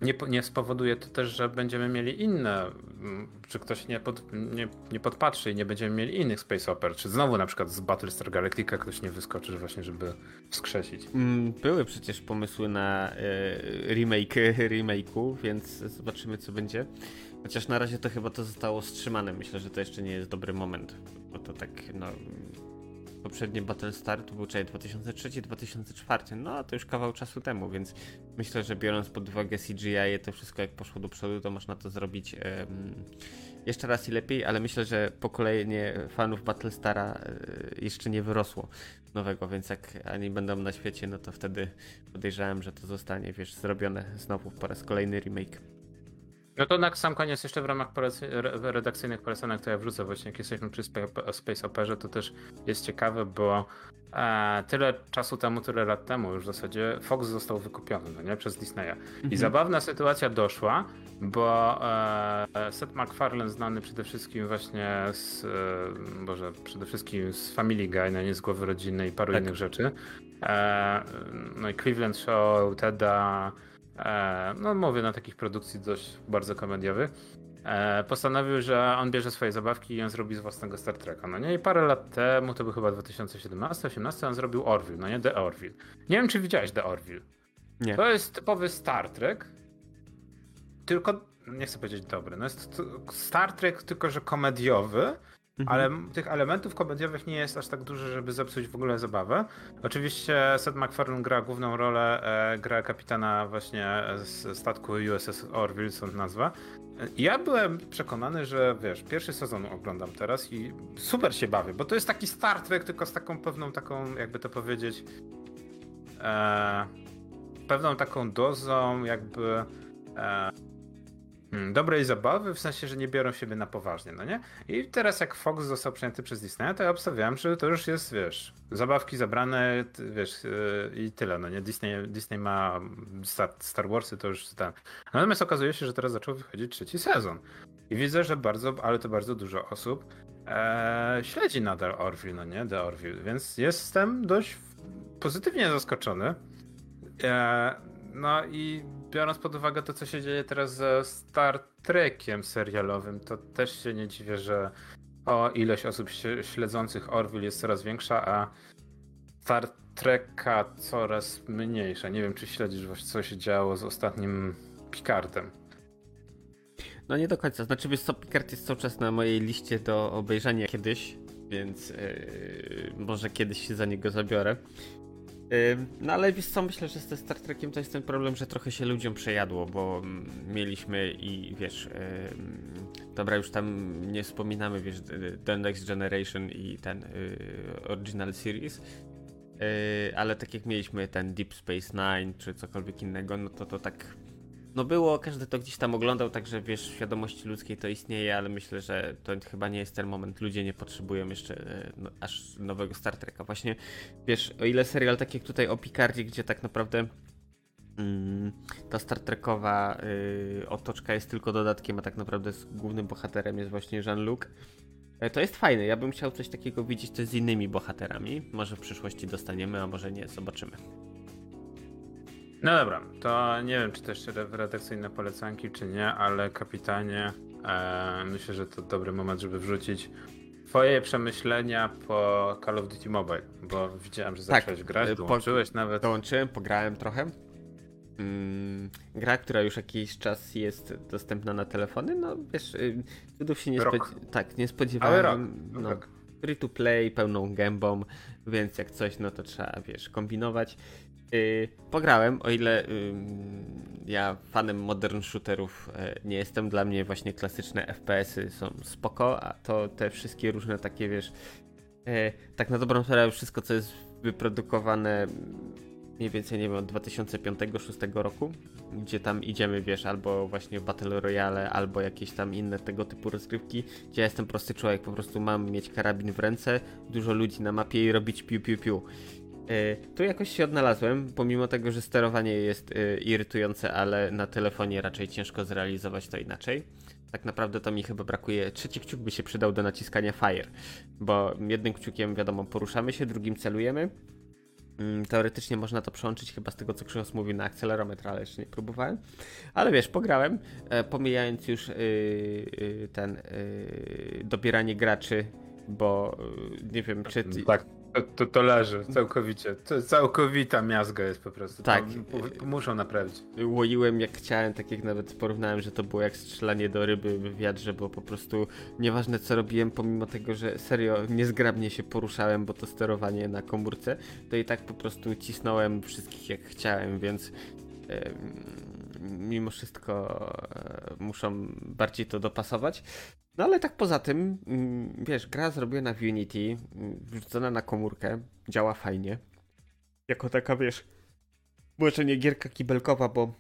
nie, nie spowoduje to też, że będziemy mieli inne, mm, czy ktoś nie, pod, nie, nie podpatrzy i nie będziemy mieli innych Space Opera, czy znowu na przykład z Battlestar Galactica ktoś nie wyskoczy właśnie, żeby wskrzesić. Mm, były przecież pomysły na e, remake remake'u, więc zobaczymy co będzie. Chociaż na razie to chyba to zostało wstrzymane. Myślę, że to jeszcze nie jest dobry moment, bo to tak no poprzednie Battlestar to był czekaj 2003-2004, no to już kawał czasu temu, więc myślę, że biorąc pod uwagę CGI to wszystko jak poszło do przodu, to można to zrobić jeszcze raz i lepiej, ale myślę, że pokolenie fanów Battlestara y, jeszcze nie wyrosło nowego, więc jak ani będą na świecie, no to wtedy podejrzewam, że to zostanie, wiesz, zrobione znowu po raz kolejny remake. No to na sam koniec jeszcze w ramach redakcyjnych polecanek to ja wrzucę właśnie, jak jesteśmy przy Space Operze, to też jest ciekawe, bo e, tyle czasu temu, tyle lat temu już w zasadzie Fox został wykupiony, no nie, przez Disneya. Mhm. I zabawna sytuacja doszła, bo e, Seth MacFarlane znany przede wszystkim właśnie z, e, Boże, przede wszystkim z Family Guy, no nie z Głowy Rodzinnej i paru tak. innych rzeczy. E, no i Cleveland Show, Teda, no mówię na takich produkcji dość bardzo komediowych, e, postanowił, że on bierze swoje zabawki i on zrobi z własnego Star Treka, no nie? I parę lat temu, to był chyba 2017-18, on zrobił Orville, no nie? The Orville. Nie wiem, czy widziałeś The Orville. Nie. To jest typowy Star Trek, tylko, nie chcę powiedzieć dobry, no jest Star Trek, tylko że komediowy. Ale tych elementów komediowych nie jest aż tak dużo, żeby zepsuć w ogóle zabawę. Oczywiście Seth MacFarlane gra główną rolę, e, gra kapitana właśnie z statku USS Orville, są nazwa. Ja byłem przekonany, że wiesz, pierwszy sezon oglądam teraz i super się bawię, bo to jest taki Star Trek, tylko z taką pewną taką, jakby to powiedzieć, e, pewną taką dozą jakby e, dobrej zabawy, w sensie, że nie biorą siebie na poważnie, no nie? I teraz jak Fox został przejęty przez Disney, to ja obstawiam, że to już jest, wiesz, zabawki zabrane, wiesz, yy, i tyle, no nie? Disney, Disney ma Star, Star Warsy, to już ten. Natomiast okazuje się, że teraz zaczął wychodzić trzeci sezon. I widzę, że bardzo, ale to bardzo dużo osób e, śledzi nadal Orville, no nie? The Orville, więc jestem dość pozytywnie zaskoczony. E, no i biorąc pod uwagę to, co się dzieje teraz ze Star Trekiem serialowym, to też się nie dziwię, że o ilość osób śledzących Orville jest coraz większa, a Star Treka coraz mniejsza. Nie wiem, czy śledzisz, co się działo z ostatnim Picardem. No nie do końca. Znaczy, wiesz co, Picard jest cały czas na mojej liście do obejrzenia kiedyś, więc yy, może kiedyś się za niego zabiorę. No ale wiesz co, myślę, że ze Star Trekiem to jest ten problem, że trochę się ludziom przejadło, bo mm, mieliśmy i wiesz, dobra już tam nie wspominamy, wiesz, The Next Generation i ten y, Original Series, y, ale tak jak mieliśmy ten Deep Space Nine czy cokolwiek innego, no to to tak no było, każdy to gdzieś tam oglądał, także wiesz, w świadomości ludzkiej to istnieje, ale myślę, że to chyba nie jest ten moment. Ludzie nie potrzebują jeszcze e, no, aż nowego Star Treka. Właśnie, wiesz, o ile serial tak jak tutaj o Picardzie, gdzie tak naprawdę mm, ta Star Trekowa y, otoczka jest tylko dodatkiem, a tak naprawdę głównym bohaterem jest właśnie Jean-Luc. E, to jest fajne, ja bym chciał coś takiego widzieć też z innymi bohaterami. Może w przyszłości dostaniemy, a może nie, zobaczymy. No dobra, to nie wiem, czy to jeszcze redakcyjne polecanki, czy nie, ale kapitanie, e, myślę, że to dobry moment, żeby wrzucić twoje przemyślenia po Call of Duty Mobile, bo widziałem, że tak, zacząłeś grać, e, dołączyłeś po, nawet. Dołączyłem, pograłem trochę. Mm, gra, która już jakiś czas jest dostępna na telefony, no wiesz, y, cudów się nie, spodziewa tak, nie spodziewałem. Ale rok. No, free to play, pełną gębą, więc jak coś, no to trzeba, wiesz, kombinować. Yy, pograłem, o ile yy, ja fanem modern shooterów yy, nie jestem, dla mnie właśnie klasyczne FPS-y są spoko, a to te wszystkie różne takie, wiesz, y, tak na dobrą sprawę wszystko, co jest wyprodukowane mniej więcej, nie wiem, od 2005-2006 roku, gdzie tam idziemy, wiesz, albo właśnie Battle Royale, albo jakieś tam inne tego typu rozgrywki, gdzie ja jestem prosty człowiek, po prostu mam mieć karabin w ręce, dużo ludzi na mapie i robić piu piu piu. E, tu jakoś się odnalazłem, pomimo tego, że sterowanie jest e, irytujące, ale na telefonie raczej ciężko zrealizować to inaczej. Tak naprawdę to mi chyba brakuje. Trzeci kciuk by się przydał do naciskania fire, bo jednym kciukiem, wiadomo, poruszamy się, drugim celujemy. Mm, teoretycznie można to przełączyć chyba z tego, co Krzysztof mówił na akcelerometr, ale jeszcze nie próbowałem. Ale wiesz, pograłem, e, pomijając już ten dobieranie graczy, bo nie wiem, czy... Tak, to, to, to, leży całkowicie. To całkowita miazga jest po prostu. Tak. To, muszą naprawić. Łoiłem jak chciałem, tak jak nawet porównałem, że to było jak strzelanie do ryby w wiadrze, bo po prostu nieważne co robiłem, pomimo tego, że serio niezgrabnie się poruszałem, bo to sterowanie na komórce, to i tak po prostu cisnąłem wszystkich jak chciałem, więc mimo wszystko e, muszą bardziej to dopasować. No ale tak poza tym, mm, wiesz, gra zrobiona w Unity, mm, wrzucona na komórkę, działa fajnie. Jako taka, wiesz, może nie gierka kibelkowa, bo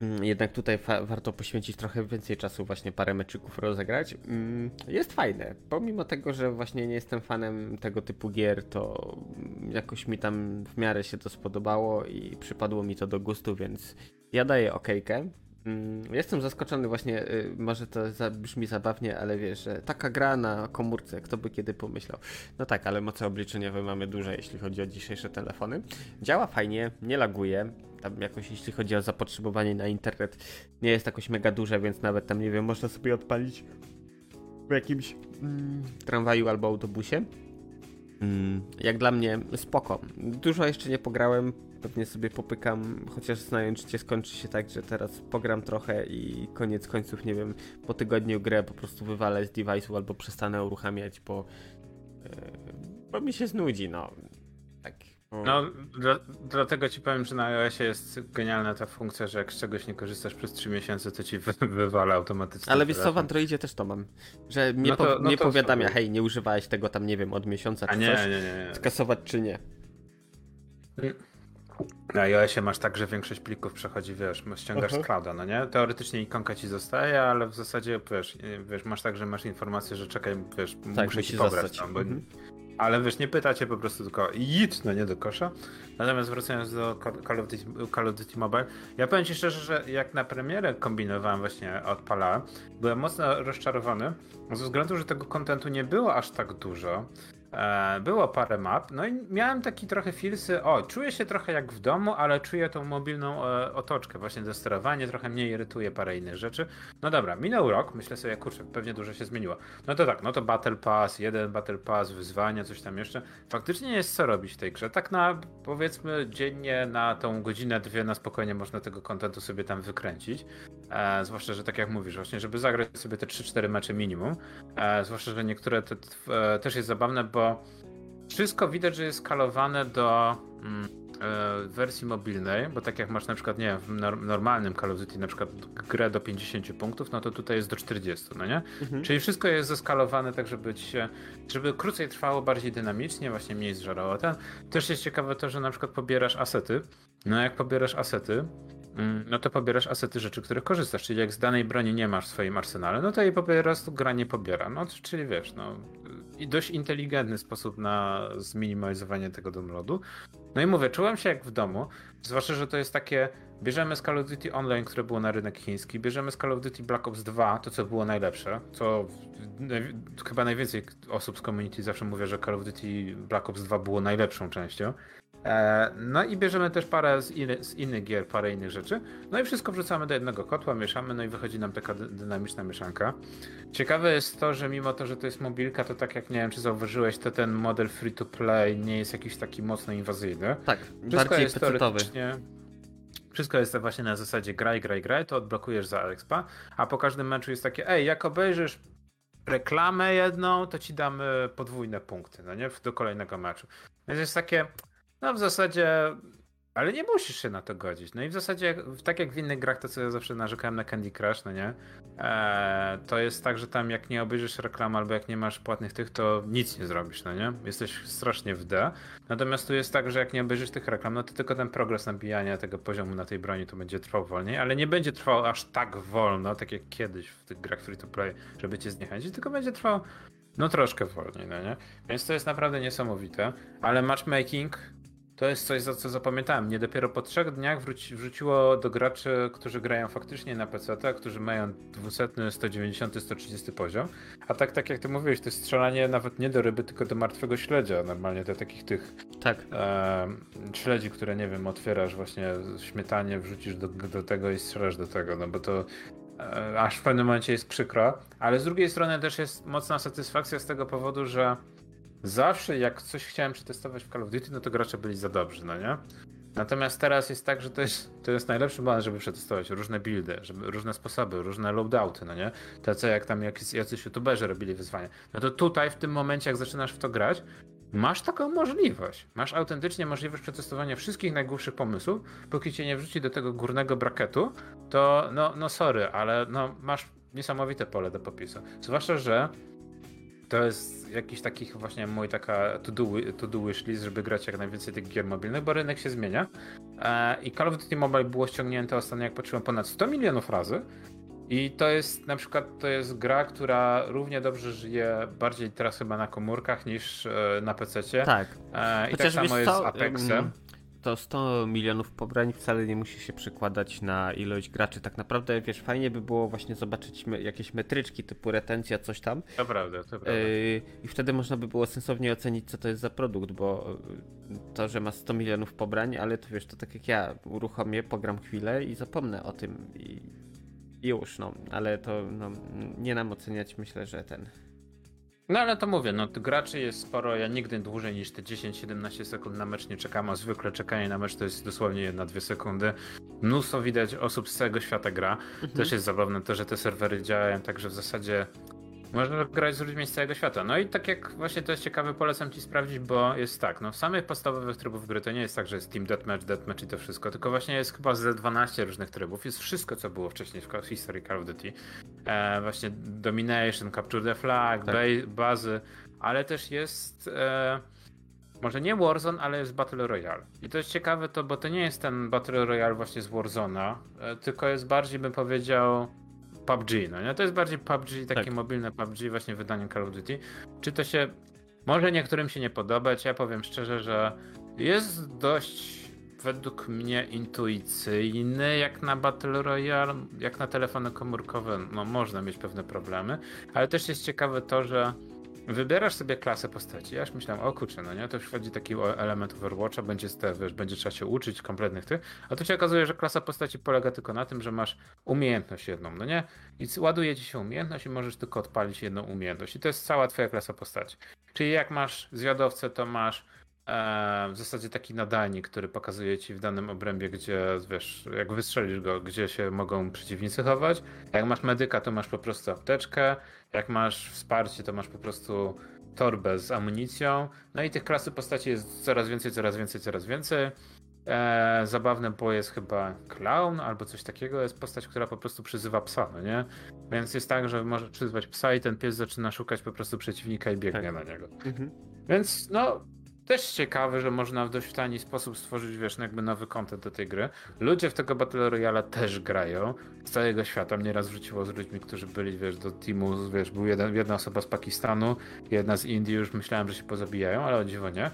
mm, jednak tutaj warto poświęcić trochę więcej czasu, właśnie parę meczyków rozegrać. Jest fajne. Pomimo tego, że właśnie nie jestem fanem tego typu gier, to jakoś mi tam w miarę się to spodobało i przypadło mi to do gustu, więc ja daję okejkę. Mm, jestem zaskoczony właśnie, y, może to brzmi zabawnie, ale wiesz, że taka gra na komórce, kto by kiedy pomyślał. No tak, ale moce obliczeniowe mamy duże, jeśli chodzi o dzisiejsze telefony. Działa fajnie, nie laguje. Tam jakoś jeśli chodzi o zapotrzebowanie na internet, nie jest jakoś mega duże, więc nawet tam, nie wiem, można sobie odpalić w jakimś mm, tramwaju albo autobusie. Mm, jak dla mnie spoko. Dużo jeszcze nie pograłem, pewnie sobie popykam, chociaż znając skończy się tak, że teraz pogram trochę i koniec końców, nie wiem, po tygodniu grę po prostu wywalę z device'u albo przestanę uruchamiać, bo, yy, bo mi się znudzi, no. Tak. No, dla, dlatego ci powiem, że na iOSie jest genialna ta funkcja, że jak z czegoś nie korzystasz przez 3 miesiące, to ci wy, wywala automatycznie. Ale wiesz co, w Androidzie też to mam, że mnie, no to, po, no powiadamia, hej, nie używałeś tego tam, nie wiem, od miesiąca czy A nie, coś, nie, nie, nie. skasować czy nie. Na iOSie masz tak, że większość plików przechodzi, wiesz, ściągasz -huh. z clouda, no nie? Teoretycznie ikonka ci zostaje, ale w zasadzie, wiesz, wiesz masz tak, że masz informację, że czekaj, wiesz, tak, muszę ci pobrać. No, bo... mhm. Ale wiesz, nie pytacie po prostu tylko idź, no nie do kosza. Natomiast wracając do Call of, Duty, Call of Duty Mobile, ja powiem ci szczerze, że jak na premierę kombinowałem właśnie, odpalałem, byłem mocno rozczarowany, ze względu, że tego kontentu nie było aż tak dużo. E, było parę map, no i miałem taki trochę filsy, o, czuję się trochę jak w domu, ale czuję tą mobilną e, otoczkę, właśnie do sterowania, trochę mnie irytuje parę innych rzeczy. No dobra, minął rok, myślę sobie, kurczę, pewnie dużo się zmieniło. No to tak, no to Battle Pass, jeden Battle Pass, wyzwania, coś tam jeszcze. Faktycznie jest co robić w tej grze. Tak na, powiedzmy, dziennie na tą godzinę, dwie na spokojnie można tego kontentu sobie tam wykręcić. E, zwłaszcza, że tak jak mówisz, właśnie, żeby zagrać sobie te 3-4 mecze minimum. E, zwłaszcza, że niektóre te, e, też jest zabawne, bo wszystko widać, że jest skalowane do mm, e, wersji mobilnej, bo tak jak masz na przykład, nie wiem, w nor- normalnym Call of Duty na przykład grę do 50 punktów, no to tutaj jest do 40, no nie? Mhm. Czyli wszystko jest zeskalowane tak, żeby się, żeby krócej trwało, bardziej dynamicznie, właśnie mniej zżerało ten. Też jest ciekawe to, że na przykład pobierasz asety. No jak pobierasz asety, mm, no to pobierasz asety rzeczy, których korzystasz. Czyli jak z danej broni nie masz w swoim arsenale, no to jej po prostu gra nie pobiera. No czyli wiesz, no dość inteligentny sposób na zminimalizowanie tego downloadu. No i mówię, czułem się jak w domu, zwłaszcza, że to jest takie, bierzemy z Call of Duty Online, które było na rynek chiński, bierzemy z Call of Duty Black Ops 2, to co było najlepsze, co chyba najwięcej osób z community zawsze mówię, że Call of Duty Black Ops 2 było najlepszą częścią. E, No i bierzemy też parę z, z innych gier, parę innych rzeczy. No i wszystko wrzucamy do jednego kotła, mieszamy, no i wychodzi nam taka dy- dynamiczna mieszanka. Ciekawe jest to, że mimo to, że to jest mobilka, to tak jak nie wiem, czy zauważyłeś, to ten model free to play nie jest jakiś taki mocno inwazyjny. Tak, Wszystko bardziej jest teoretycznie. Wszystko jest właśnie na zasadzie graj, graj, graj, to odblokujesz za expa, a po każdym meczu jest takie, ej, jak obejrzysz reklamę jedną, to ci damy podwójne punkty, no nie? Do kolejnego meczu. Więc jest takie, no w zasadzie, ale nie musisz się na to godzić. No i w zasadzie, tak jak w innych grach, to co ja zawsze narzekałem na Candy Crush, no nie? Eee, to jest tak, że tam jak nie obejrzysz reklamy albo jak nie masz płatnych tych, to nic nie zrobisz, no nie? Jesteś strasznie w D. Natomiast tu jest tak, że jak nie obejrzysz tych reklam, no to tylko ten progres nabijania tego poziomu na tej broni to będzie trwał wolniej, ale nie będzie trwał aż tak wolno, tak jak kiedyś w tych grach free to play, żeby cię zniechęcić, tylko będzie trwał no troszkę wolniej, no nie? Więc to jest naprawdę niesamowite, ale matchmaking to jest coś, za co zapamiętałem. Nie dopiero po trzech dniach wróci, wrzuciło do graczy, którzy grają faktycznie na PC, którzy mają 200, 190, 130 poziom. A tak, tak jak ty mówiłeś, to jest strzelanie nawet nie do ryby, tylko do martwego śledzia. Normalnie do takich tych Tak. e, śledzi, które nie wiem, otwierasz właśnie śmietanie, wrzucisz do, do tego i strzelasz do tego, no bo to e, aż w pewnym momencie jest przykro, ale z drugiej strony też jest mocna satysfakcja z tego powodu, że zawsze jak coś chciałem przetestować w Call of Duty, no to gracze byli za dobrzy, no nie? Natomiast teraz jest tak, że to jest, to jest najlepszy moment, żeby przetestować różne buildy, żeby, różne sposoby, różne loadouty, no nie? Tacy jak tam jakiś, jacyś youtuberzy robili wyzwania. No to tutaj, w tym momencie, jak zaczynasz w to grać, masz taką możliwość. Masz autentycznie możliwość przetestowania wszystkich najgłupszych pomysłów, póki cię nie wrzuci do tego górnego braketu, to no, no sorry, ale no masz niesamowite pole do popisu. Zwłaszcza, że to jest jakiś takich właśnie mój taka to-do to do wishlist, żeby grać jak najwięcej tych gier mobilnych, bo rynek się zmienia. E, I Call of Duty Mobile było ściągnięte ostatnio, jak patrzyłem, ponad 100 milionów razy. I to jest na przykład to jest gra, która równie dobrze żyje bardziej teraz chyba na komórkach niż e, na PC. Tak. E, I Chociaż tak samo jest z Apexem. To 100 milionów pobrań wcale nie musi się przekładać na ilość graczy. Tak naprawdę, wiesz, fajnie by było właśnie zobaczyć me jakieś metryczki typu retencja, coś tam. To prawda, to prawda. Yy, I wtedy można by było sensownie ocenić, co to jest za produkt, bo yy, to, że ma 100 milionów pobrań, ale to wiesz, to tak jak ja uruchomię, pogram chwilę i zapomnę o tym i i już, no, ale to no, nie nam oceniać, myślę, że ten. No ale to mówię, no graczy jest sporo, ja nigdy dłużej niż te 10-17 sekund na mecz nie czekam, a zwykle czekanie na mecz to jest dosłownie 1-2 sekundy. Mnóstwo widać osób z całego świata gra. Też jest zabawne to, że te serwery działają tak, że w zasadzie można grać z ludźmi z całego świata. No i tak jak właśnie to jest ciekawe, polecam ci sprawdzić, bo jest tak, no w samych podstawowych trybów gry to nie jest tak, że jest Team Deathmatch, Deathmatch i to wszystko, tylko właśnie jest chyba ze 12 różnych trybów, jest wszystko, co było wcześniej w historii Call of Duty. E, właśnie Domination, Capture the Flag, Tak. ba- bazy, ale też jest... E, może nie Warzone, ale jest Battle Royale. I to jest ciekawe to, bo to nie jest ten Battle Royale właśnie z Warzona, e, tylko jest bardziej bym powiedział PUBG, no nie? To jest bardziej PUBG, takie Tak. mobilne PUBG właśnie wydaniem Call of Duty. Czy to się może niektórym się nie podobać, ja powiem szczerze, że jest dość według mnie intuicyjny jak na Battle Royale, jak na telefony komórkowe, no można mieć pewne problemy, ale też jest ciekawe to, że Wybierasz sobie klasę postaci. Ja już myślałem, o kurczę, no nie, to już wchodzi taki element Overwatcha, będzie, te, wiesz, będzie trzeba się uczyć kompletnych tych, a tu się okazuje, że klasa postaci polega tylko na tym, że masz umiejętność jedną, no nie? I ładuje ci się umiejętność i możesz tylko odpalić jedną umiejętność. I to jest cała twoja klasa postaci. Czyli jak masz zwiadowcę, to masz w zasadzie taki nadajnik, który pokazuje ci w danym obrębie, gdzie, wiesz, jak wystrzelisz go, gdzie się mogą przeciwnicy chować. Jak masz medyka, to masz po prostu apteczkę. Jak masz wsparcie, to masz po prostu torbę z amunicją. No i tych klasy postaci jest coraz więcej, coraz więcej, coraz więcej. E, zabawne, bo jest chyba clown albo coś takiego. Jest postać, która po prostu przyzywa psa, no nie? Więc jest tak, że może przyzwać psa i ten pies zaczyna szukać po prostu przeciwnika i biegnie Tak. na niego. Mhm. Więc no, też ciekawe, że można w dość tani sposób stworzyć, wiesz, no jakby nowy content do tej gry. Ludzie w tego Battle Royale też grają z całego świata. Mnie raz wrzuciło z ludźmi, którzy byli, wiesz, do teamu, wiesz, był jeden, jedna osoba z Pakistanu, jedna z Indii, już myślałem, że się pozabijają, ale o dziwo nie.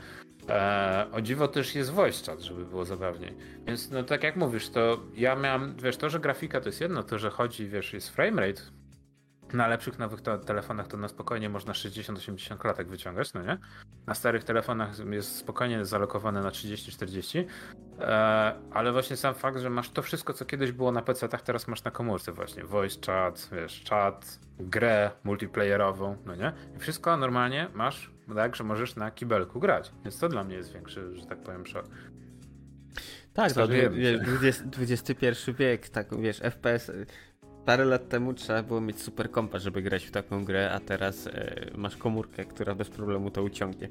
Eee, o dziwo też jest voice żeby było zabawniej. Więc no tak jak mówisz, to ja miałem, wiesz, to, że grafika to jest jedno, to, że chodzi, wiesz, jest framerate, na lepszych nowych telefonach to na spokojnie można 60-80 klatek wyciągać, no nie? Na starych telefonach jest spokojnie zalokowane na 30-40, e, ale właśnie sam fakt, że masz to wszystko, co kiedyś było na PC-tach, teraz masz na komórce właśnie. Voice chat, wiesz, chat, grę multiplayerową, no nie? I wszystko normalnie masz tak, że możesz na kibelku grać. Więc to dla mnie jest większy, że tak powiem, szok. Tak, to Starzejemy wiesz, się. 20, XXI wiek, tak wiesz, FPS. Parę lat temu trzeba było mieć super kompa, żeby grać w taką grę, a teraz e, masz komórkę, która bez problemu to uciągnie.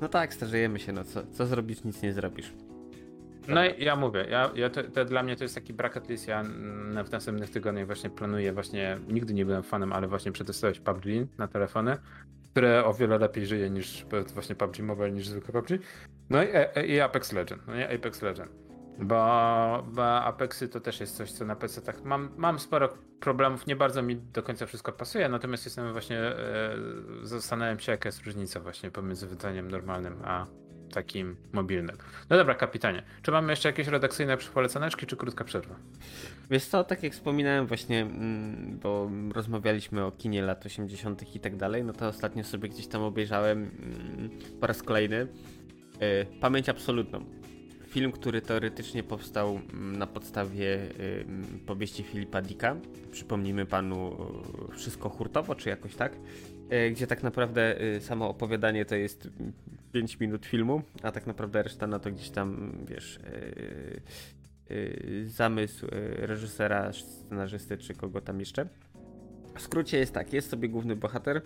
No tak, starzejemy się, no co, co zrobisz, nic nie zrobisz. No i ja mówię, ja, ja to, to dla mnie to jest taki bracket list, ja w następnych tygodniach właśnie planuję właśnie, nigdy nie byłem fanem, ale właśnie przetestować PUBG na telefony, które o wiele lepiej żyje niż właśnie PUBG Mobile niż zwykły PUBG. No i, e- i Apex Legend, no nie, Apex Legend. Bo, bo Apexy to też jest coś, co na PC tak mam, mam sporo problemów, nie bardzo mi do końca wszystko pasuje, natomiast jestem właśnie, e, zastanawiam się jaka jest różnica właśnie pomiędzy wydzeniem normalnym a takim mobilnym. No dobra, kapitanie. Czy mamy jeszcze jakieś redakcyjne polecaneczki, czy krótka przerwa? Wiesz co, tak jak wspominałem właśnie, mm, bo rozmawialiśmy o kinie lat 80. i tak dalej, no to ostatnio sobie gdzieś tam obejrzałem mm, po raz kolejny y, Pamięć Absolutną. Film, który teoretycznie powstał mm, na podstawie y, mm, powieści Filipa Dicka. Przypomnijmy panu y, Wszystko hurtowo, czy jakoś tak. Y, Gdzie tak naprawdę samo opowiadanie to jest 5 minut filmu, a tak naprawdę reszta no to gdzieś tam, wiesz, zamysł reżysera, scenarzysty czy kogo tam jeszcze. W skrócie jest tak, jest sobie główny bohater,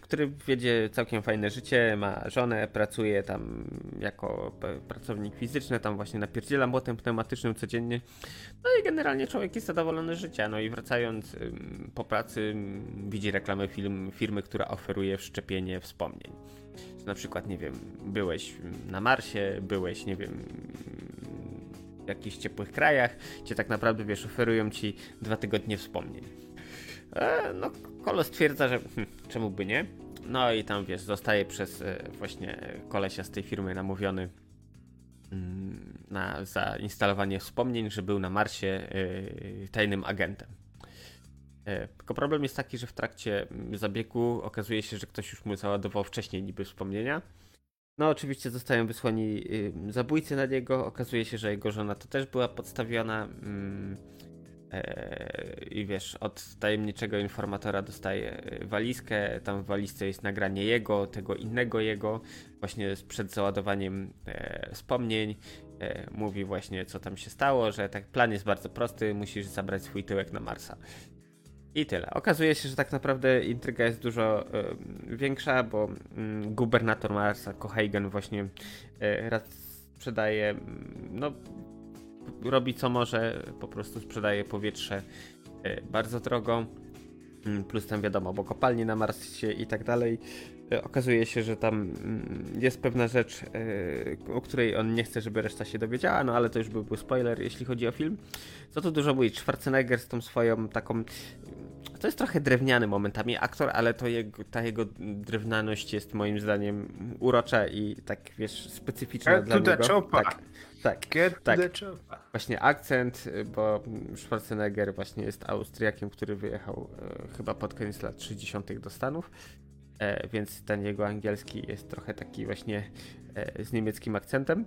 który wiedzie całkiem fajne życie, ma żonę, pracuje tam jako p- pracownik fizyczny, tam właśnie napierdziela młotem pneumatycznym codziennie. No i generalnie człowiek jest zadowolony z życia. No i wracając po pracy widzi reklamę film, firmy, która oferuje wszczepienie wspomnień. Na przykład, nie wiem, byłeś na Marsie, byłeś, nie wiem, w jakichś ciepłych krajach, gdzie tak naprawdę, wiesz, oferują ci dwa tygodnie wspomnień. E, no, Kolo stwierdza, że hm, czemu by nie? No i tam, wiesz, zostaje przez e, właśnie kolesia z tej firmy namówiony mm, na zainstalowanie wspomnień, że był na Marsie e, tajnym agentem. E, Tylko problem jest taki, że w trakcie mm, zabiegu okazuje się, że ktoś już mu załadował wcześniej niby wspomnienia. No, oczywiście zostają wysłani y, zabójcy na niego. Okazuje się, że jego żona to też była podstawiona. E, I wiesz, od tajemniczego informatora dostaje walizkę. Tam w walizce jest nagranie jego, tego innego jego, właśnie przed załadowaniem e, wspomnień. E, mówi właśnie, co tam się stało, że tak plan jest bardzo prosty, musisz zabrać swój tyłek na Marsa. I tyle. Okazuje się, że tak naprawdę intryga jest dużo e, większa, bo mm, gubernator Marsa, Cohagen, właśnie e, raz sprzedaje, mm, no, robi co może, po prostu sprzedaje powietrze e, bardzo drogo. Mm, Plus tam wiadomo, bo kopalnie na Marsie i tak dalej. E, Okazuje się, że tam mm, jest pewna rzecz, e, o której on nie chce, żeby reszta się dowiedziała, no ale to już by był spoiler, jeśli chodzi o film. Co tu dużo mówić, Schwarzenegger z tą swoją taką to jest trochę drewniany momentami aktor, ale to jego, ta jego drewnianość jest moim zdaniem urocza i tak wiesz, specyficzna dla niego. chopper. Tak, tak. Get Tak. Właśnie akcent, bo Schwarzenegger właśnie jest Austriakiem, który wyjechał e, chyba pod koniec lat 60. do Stanów, e, więc ten jego angielski jest trochę taki właśnie e, z niemieckim akcentem.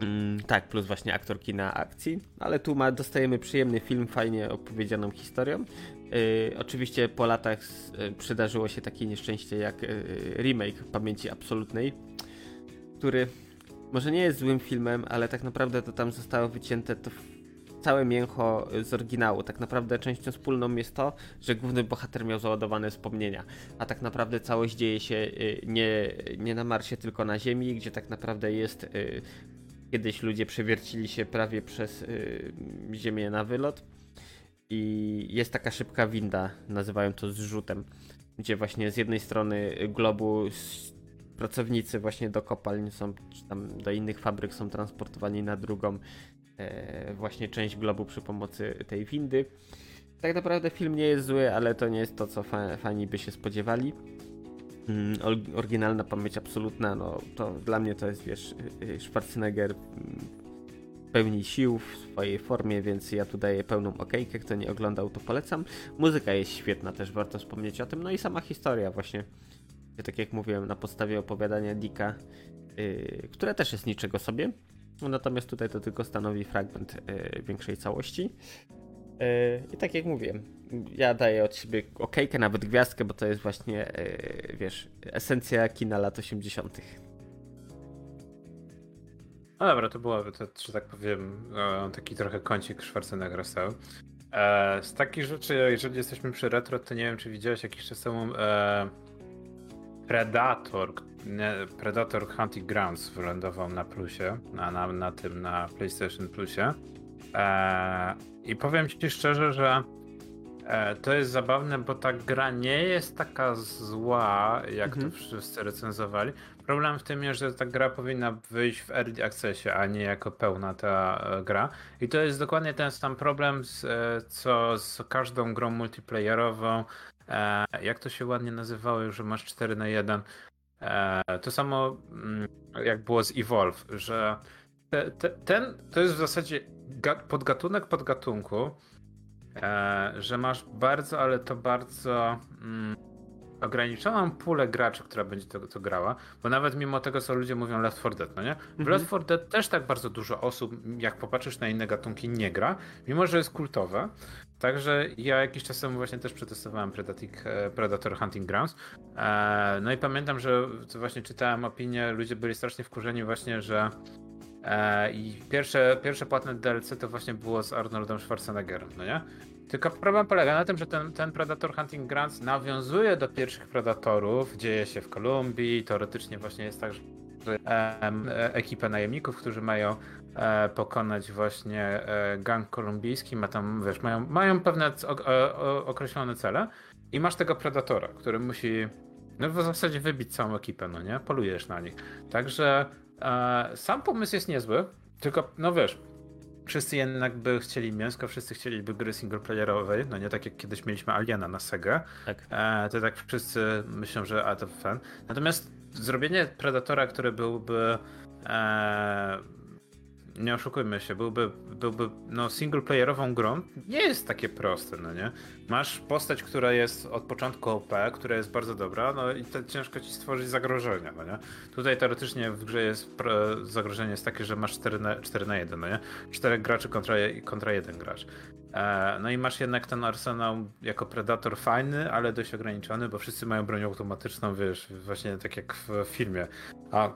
Mm, tak, plus właśnie aktor kina akcji, ale tu ma, dostajemy przyjemny film, fajnie opowiedzianą historią. Yy, oczywiście po latach s- y, przydarzyło się takie nieszczęście jak yy, remake Pamięci Absolutnej, który może nie jest złym filmem, ale tak naprawdę to tam zostało wycięte to całe mięcho z oryginału. Tak naprawdę częścią wspólną jest to, że główny bohater miał załadowane wspomnienia, a tak naprawdę całość dzieje się y, nie, nie na Marsie, tylko na Ziemi, gdzie tak naprawdę jest. Y, kiedyś ludzie przewiercili się prawie przez y, Ziemię na wylot. I jest taka szybka winda, nazywają to zrzutem, gdzie właśnie z jednej strony globu pracownicy właśnie do kopalń są, czy tam do innych fabryk są transportowani na drugą e, właśnie część globu przy pomocy tej windy. Tak naprawdę film nie jest zły, ale to nie jest to, co fa fani by się spodziewali. Mm, oryginalna pamięć absolutna, no to dla mnie to jest, wiesz, y, y, Schwarzenegger mm, pełni sił w swojej formie, więc ja tu daję pełną okejkę. Kto nie oglądał, to polecam. Muzyka jest świetna, też warto wspomnieć o tym. No i sama historia właśnie tak jak mówiłem, na podstawie opowiadania Dicka, yy, które też jest niczego sobie. Natomiast tutaj to tylko stanowi fragment yy, większej całości. Yy, I tak jak mówiłem, ja daję od siebie okejkę, nawet gwiazdkę, bo to jest właśnie, yy, wiesz, esencja kina lat 80. No dobra, to byłoby to, że tak powiem, taki trochę kącik Schwarzeneggera stał. E, z takich rzeczy, jeżeli jesteśmy przy retro, to nie wiem, czy widziałeś jakiś czas temu Predator, Predator Hunting Grounds wylądował na plusie, na, na, na tym, na PlayStation Plusie. Eee, I powiem ci szczerze, że e, to jest zabawne, bo ta gra nie jest taka zła, jak mhm. to wszyscy recenzowali. Problem w tym jest, że ta gra powinna wyjść w early accessie, a nie jako pełna ta e, gra. I to jest dokładnie ten sam problem, z, e, co z każdą grą multiplayerową, E, jak to się ładnie nazywało, że masz 4 na 1. E, to samo mm, jak było z Evolve, że te, te, ten to jest w zasadzie podgatunek podgatunku, e, że masz bardzo, ale to bardzo mm, ograniczoną pulę graczy, która będzie to, to grała, bo nawet mimo tego, co ludzie mówią Left 4 Dead, no nie? W mhm. Left 4 Dead też tak bardzo dużo osób, jak popatrzysz na inne gatunki, nie gra, mimo że jest kultowe. Także ja jakiś czas temu właśnie też przetestowałem e, Predator Hunting Grounds. E, no i pamiętam, że właśnie czytałem opinię, ludzie byli strasznie wkurzeni właśnie, że e, i pierwsze, pierwsze płatne DLC to właśnie było z Arnoldem Schwarzeneggerem, no nie? Tylko problem polega na tym, że ten, ten Predator Hunting Grounds nawiązuje do pierwszych Predatorów, dzieje się w Kolumbii, teoretycznie właśnie jest tak, że ekipę najemników, którzy mają e, pokonać właśnie e, gang kolumbijski, ma tam, wiesz, mają, mają pewne określone cele i masz tego Predatora, który musi no w zasadzie wybić całą ekipę, no nie? Polujesz na nich. Także e, sam pomysł jest niezły, tylko, no wiesz, wszyscy jednak by chcieli mięsko, wszyscy chcieliby gry singleplayerowej, no nie tak jak kiedyś mieliśmy Aliena na Sega. Tak. E, to tak wszyscy myślą, że a to fan. Natomiast zrobienie Predatora, który byłby e, nie oszukujmy się, byłby, byłby no, singleplayerową grą, nie jest takie proste, no nie? Masz postać, która jest od początku OP, która jest bardzo dobra, no i to ciężko ci stworzyć zagrożenia, no nie? Tutaj teoretycznie w grze jest zagrożenie jest takie, że masz 4 na, 4 na 1, no nie? 4 graczy kontra, kontra 1 gracz. E, no i masz jednak ten arsenał jako predator fajny, ale dość ograniczony, bo wszyscy mają broń automatyczną, wiesz, właśnie tak jak w filmie. A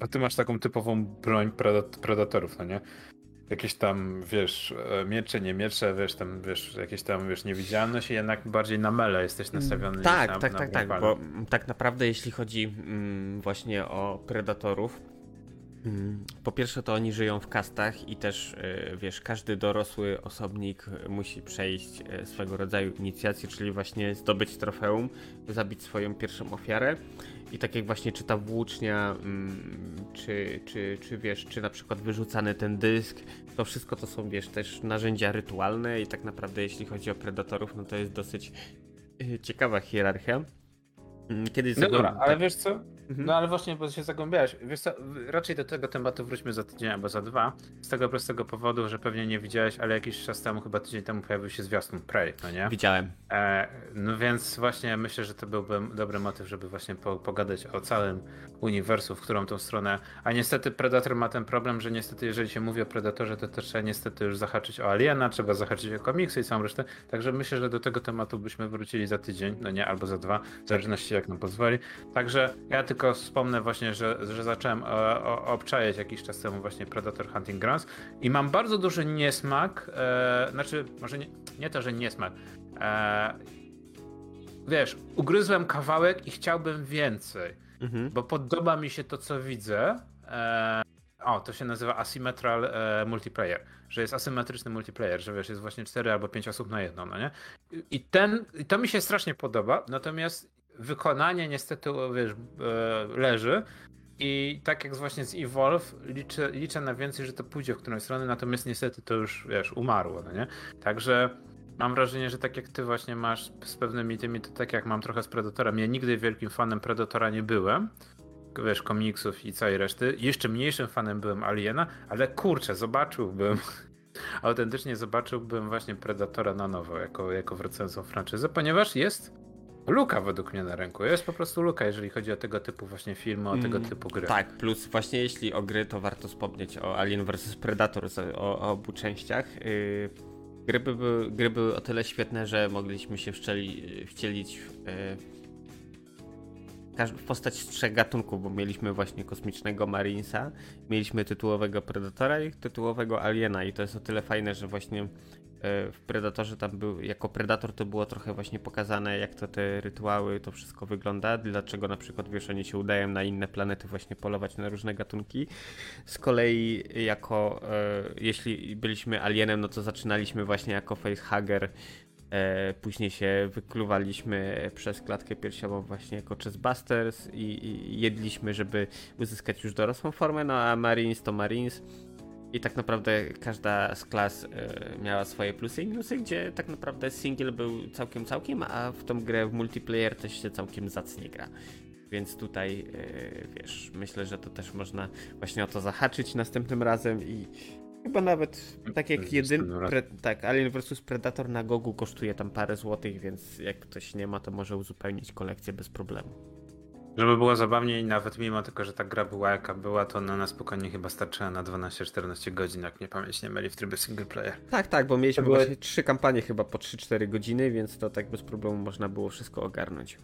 a ty masz taką typową broń predatorów, no nie? Jakieś tam, wiesz, e, miecze, nie miecze, wiesz, tam, wiesz, jakieś tam, wiesz, niewidzialność i jednak bardziej na mele jesteś nastawiony. Tak, na, tak, na tak, tak, bo tak naprawdę jeśli chodzi mm, właśnie o predatorów, mm, po pierwsze to oni żyją w kastach i też, e, wiesz, każdy dorosły osobnik musi przejść e, swego rodzaju inicjację, czyli właśnie zdobyć trofeum, zabić swoją pierwszą ofiarę i tak jak właśnie czy ta włócznia, mm, czy, czy, czy wiesz, czy na przykład wyrzucany ten dysk, to wszystko to są, wiesz, też narzędzia rytualne i tak naprawdę jeśli chodzi o predatorów, no to jest dosyć y, ciekawa hierarchia. Mm, kiedyś no dobra, ale wiesz co? Mhm. No ale właśnie, bo się zagłębiałeś. Wiesz co, raczej do tego tematu wróćmy za tydzień albo za dwa. Z tego prostego powodu, że pewnie nie widziałeś, ale jakiś czas temu, chyba tydzień temu pojawił się zwiastun Prey, no nie? Widziałem. E, no więc właśnie myślę, że to byłby dobry motyw, żeby właśnie po, pogadać o całym uniwersum, w którą tą stronę. A niestety Predator ma ten problem, że niestety jeżeli się mówi o Predatorze, to też trzeba niestety już zahaczyć o Aliena, trzeba zahaczyć o komiksy i całą resztę. Także myślę, że do tego tematu byśmy wrócili za tydzień, no nie, albo za dwa, w zależności jak nam pozwoli. Także ja tylko wspomnę właśnie, że, że zacząłem e, obczajać jakiś czas temu właśnie Predator Hunting Grounds i mam bardzo duży niesmak, e, znaczy może nie, nie to, że niesmak, e, wiesz, ugryzłem kawałek i chciałbym więcej, mhm. bo podoba mi się to, co widzę. E, o, to się nazywa asymmetral e, multiplayer, że jest asymetryczny multiplayer, że wiesz, jest właśnie 4 albo 5 osób na jedno, no nie? I ten, i to mi się strasznie podoba, natomiast wykonanie niestety, wiesz, e, leży i tak jak właśnie z Evolve, liczę, liczę na więcej, że to pójdzie w którąś stronę, natomiast niestety to już, wiesz, umarło, no nie? Także mam wrażenie, że tak jak ty właśnie masz z pewnymi tymi, to tak jak mam trochę z Predatorem. Ja nigdy wielkim fanem Predatora nie byłem, wiesz, komiksów i całej reszty. Jeszcze mniejszym fanem byłem Aliena, ale kurczę, zobaczyłbym, autentycznie zobaczyłbym właśnie Predatora na nowo, jako, jako wracającą franczyzę, ponieważ jest luka według mnie na rynku. Jest po prostu luka, jeżeli chodzi o tego typu właśnie filmy, o tego mm, typu gry. Tak, plus właśnie jeśli o gry, to warto wspomnieć o Alien vs Predator, o, o obu częściach. Yy, gry, były, gry były o tyle świetne, że mogliśmy się wcielić w, yy, w postać trzech gatunków, bo mieliśmy właśnie kosmicznego Marinesa, mieliśmy tytułowego Predatora i tytułowego Aliena i to jest o tyle fajne, że właśnie e, w Predatorze tam był, jako Predator to było trochę właśnie pokazane, jak to te rytuały, to wszystko wygląda, dlaczego na przykład, wiesz, oni się udają na inne planety właśnie polować na różne gatunki. Z kolei jako, e, jeśli byliśmy alienem, no to zaczynaliśmy właśnie jako facehugger, E, później się wykluwaliśmy przez klatkę piersiową właśnie jako chestbusters i, i jedliśmy, żeby uzyskać już dorosłą formę, no a Marines to Marines. I tak naprawdę każda z klas e, miała swoje plusy i minusy, gdzie tak naprawdę single był całkiem całkiem, a w tą grę w multiplayer też się całkiem zacnie gra. Więc tutaj, e, wiesz, myślę, że to też można właśnie o to zahaczyć następnym razem i Chyba nawet tak jak jedyn... Pre... Tak, Alien vs Predator na Gogu kosztuje tam parę złotych, więc jak ktoś nie ma, to może uzupełnić kolekcję bez problemu. Żeby było zabawniej, nawet mimo tego, że ta gra była jaka była, to ona na spokojnie chyba starczyła na 12-14 godzin, jak nie pamięć nie mieli w trybie single player. Tak, tak, bo mieliśmy były... właśnie trzy kampanie chyba po 3-4 godziny, więc to tak bez problemu można było wszystko ogarnąć.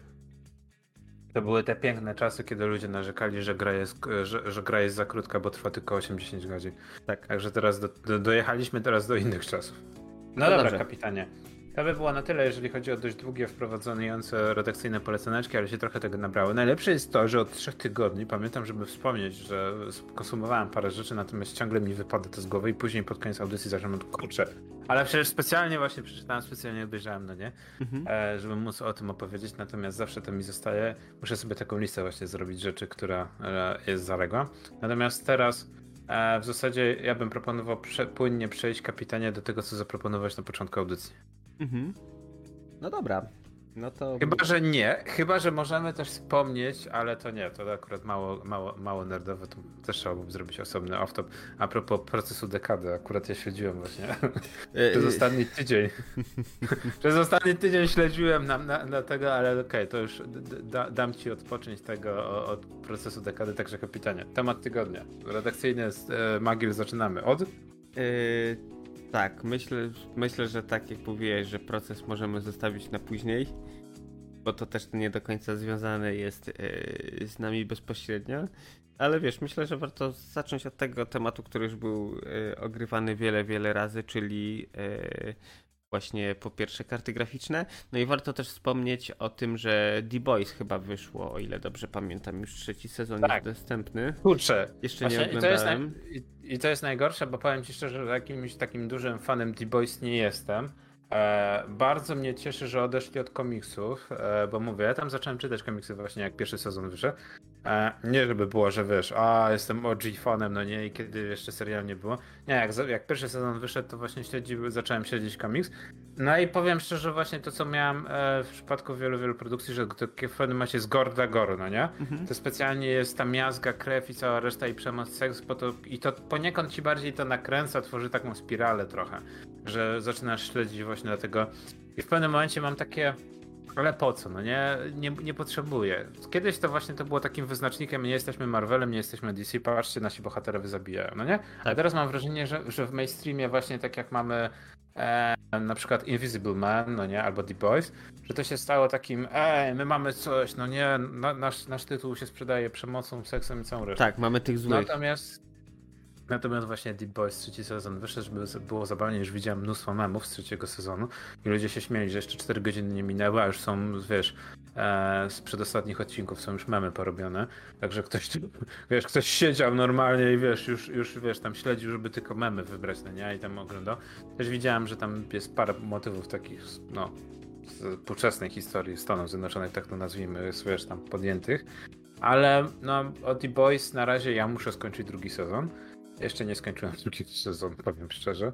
To były te piękne czasy, kiedy ludzie narzekali, że gra jest, że, że gra jest za krótka, bo trwa tylko 80 godzin. Tak. Także teraz do, do, dojechaliśmy teraz do innych czasów. No, no dobra, dobrze. kapitanie. To by było na tyle, jeżeli chodzi o dość długie, wprowadzające redakcyjne poleceneczki, ale się trochę tego nabrało. Najlepsze jest to, że od trzech tygodni pamiętam, żeby wspomnieć, że konsumowałem parę rzeczy, natomiast ciągle mi wypada to z głowy i później pod koniec audycji zacząłem kurczę. Ale przecież specjalnie właśnie przeczytałem, specjalnie obejrzałem, no nie? Mhm. E, żeby móc o tym opowiedzieć, natomiast zawsze to mi zostaje. Muszę sobie taką listę właśnie zrobić rzeczy, która e, jest zaległa. Natomiast teraz e, w zasadzie ja bym proponował prze, płynnie przejść kapitanie do tego, co zaproponować na początku audycji. Mhm. No dobra, no to... Chyba, że nie. Chyba, że możemy też wspomnieć, ale to nie, to akurat mało, mało, mało nerdowe, to też trzeba byłoby zrobić osobny off-top. A propos procesu dekady, akurat ja śledziłem właśnie e, przez e, ostatni tydzień. przez ostatni tydzień śledziłem na, na, na tego, ale okej, okay, to już da, dam ci odpocząć tego od procesu dekady, także kapitanie. Temat tygodnia. Redakcyjny z e, Magil zaczynamy od... Yy tak, myślę, myślę, że tak jak mówiłeś, że proces możemy zostawić na później, bo to też nie do końca związane jest yy, z nami bezpośrednio. Ale wiesz, myślę, że warto zacząć od tego tematu, który już był yy, ogrywany wiele, wiele razy, czyli yy, właśnie po pierwsze karty graficzne. No i warto też wspomnieć o tym, że The Boys chyba wyszło, o ile dobrze pamiętam, już trzeci sezon tak. jest dostępny. Kurczę. Jeszcze nie oglądałem. To, I to jest najgorsze, bo powiem ci szczerze, że jakimś takim dużym fanem The Boys nie jestem. E, bardzo mnie cieszy, że odeszli od komiksów, e, bo mówię, ja tam zacząłem czytać komiksy właśnie jak pierwszy sezon wyszedł. E, nie żeby było, że wiesz, a jestem OG fanem, no nie, i kiedy jeszcze serial nie było. Nie, jak, jak pierwszy sezon wyszedł, to właśnie śledzi, zacząłem śledzić komiks. No i powiem szczerze, właśnie to, co miałem e, w przypadku wielu, wielu produkcji, że to w pewnym momencie jest gore dla gore, no nie? Mhm. To specjalnie jest ta miazga, krew i cała reszta i przemoc, seks, bo to, i to poniekąd ci bardziej to nakręca, tworzy taką spiralę trochę, że zaczynasz śledzić właśnie dlatego. I w pewnym momencie mam takie Ale po co? No nie, nie, nie potrzebuję. Kiedyś to właśnie to było takim wyznacznikiem, nie jesteśmy Marvelem, nie jesteśmy DC, patrzcie, nasi bohaterowie zabijają, no nie? A Tak. teraz mam wrażenie, że, że w mainstreamie właśnie tak jak mamy e, na przykład Invisible Man, no nie, albo The Boys, że to się stało takim, ej, my mamy coś, no nie, na, nasz, nasz tytuł się sprzedaje przemocą, seksem i całą resztą. Tak, mamy tych złych. Natomiast Natomiast właśnie Deep Boys trzeci sezon wyszedł, żeby było zabawnie, już widziałem mnóstwo memów z trzeciego sezonu i ludzie się śmieli, że jeszcze 4 godziny nie minęły, a już są, wiesz, e, z przedostatnich odcinków są już memy porobione, także ktoś, wiesz, ktoś siedział normalnie i wiesz, już, już wiesz, tam śledził, żeby tylko memy wybrać, no nie, i tam oglądał. Też widziałem, że tam jest parę motywów takich, no, z współczesnej historii Stanów Zjednoczonych, tak to nazwijmy, wiesz, tam podjętych, ale no, o The Boys na razie ja muszę skończyć drugi sezon. Jeszcze nie skończyłem drugiego sezonu, powiem szczerze.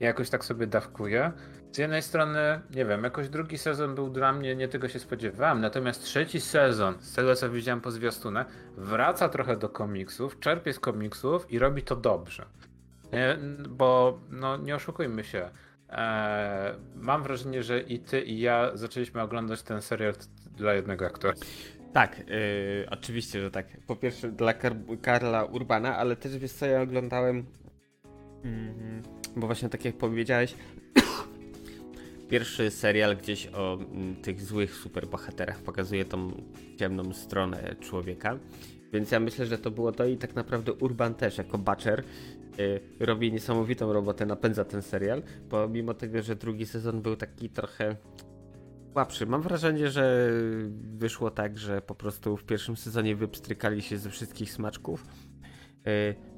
Ja jakoś tak sobie dawkuję. Z jednej strony, nie wiem, jakoś drugi sezon był dla mnie, nie tego się spodziewałem, natomiast trzeci sezon, z tego co widziałem po zwiastunach, wraca trochę do komiksów, czerpie z komiksów i robi to dobrze. Nie? Bo, no nie oszukujmy się, eee, mam wrażenie, że i ty i ja zaczęliśmy oglądać ten serial dla jednego aktora. Tak, yy, oczywiście, że tak. Po pierwsze dla Kar- Karla Urbana, ale też wiesz co, ja oglądałem, mm, bo właśnie tak jak powiedziałeś, pierwszy serial gdzieś o mm, tych złych superbohaterach pokazuje tą ciemną stronę człowieka, więc ja myślę, że to było to i tak naprawdę Urban też jako Butcher yy, robi niesamowitą robotę, napędza ten serial, pomimo tego, że drugi sezon był taki trochę słabszy. Mam wrażenie, że wyszło tak, że po prostu w pierwszym sezonie wypstrykali się ze wszystkich smaczków.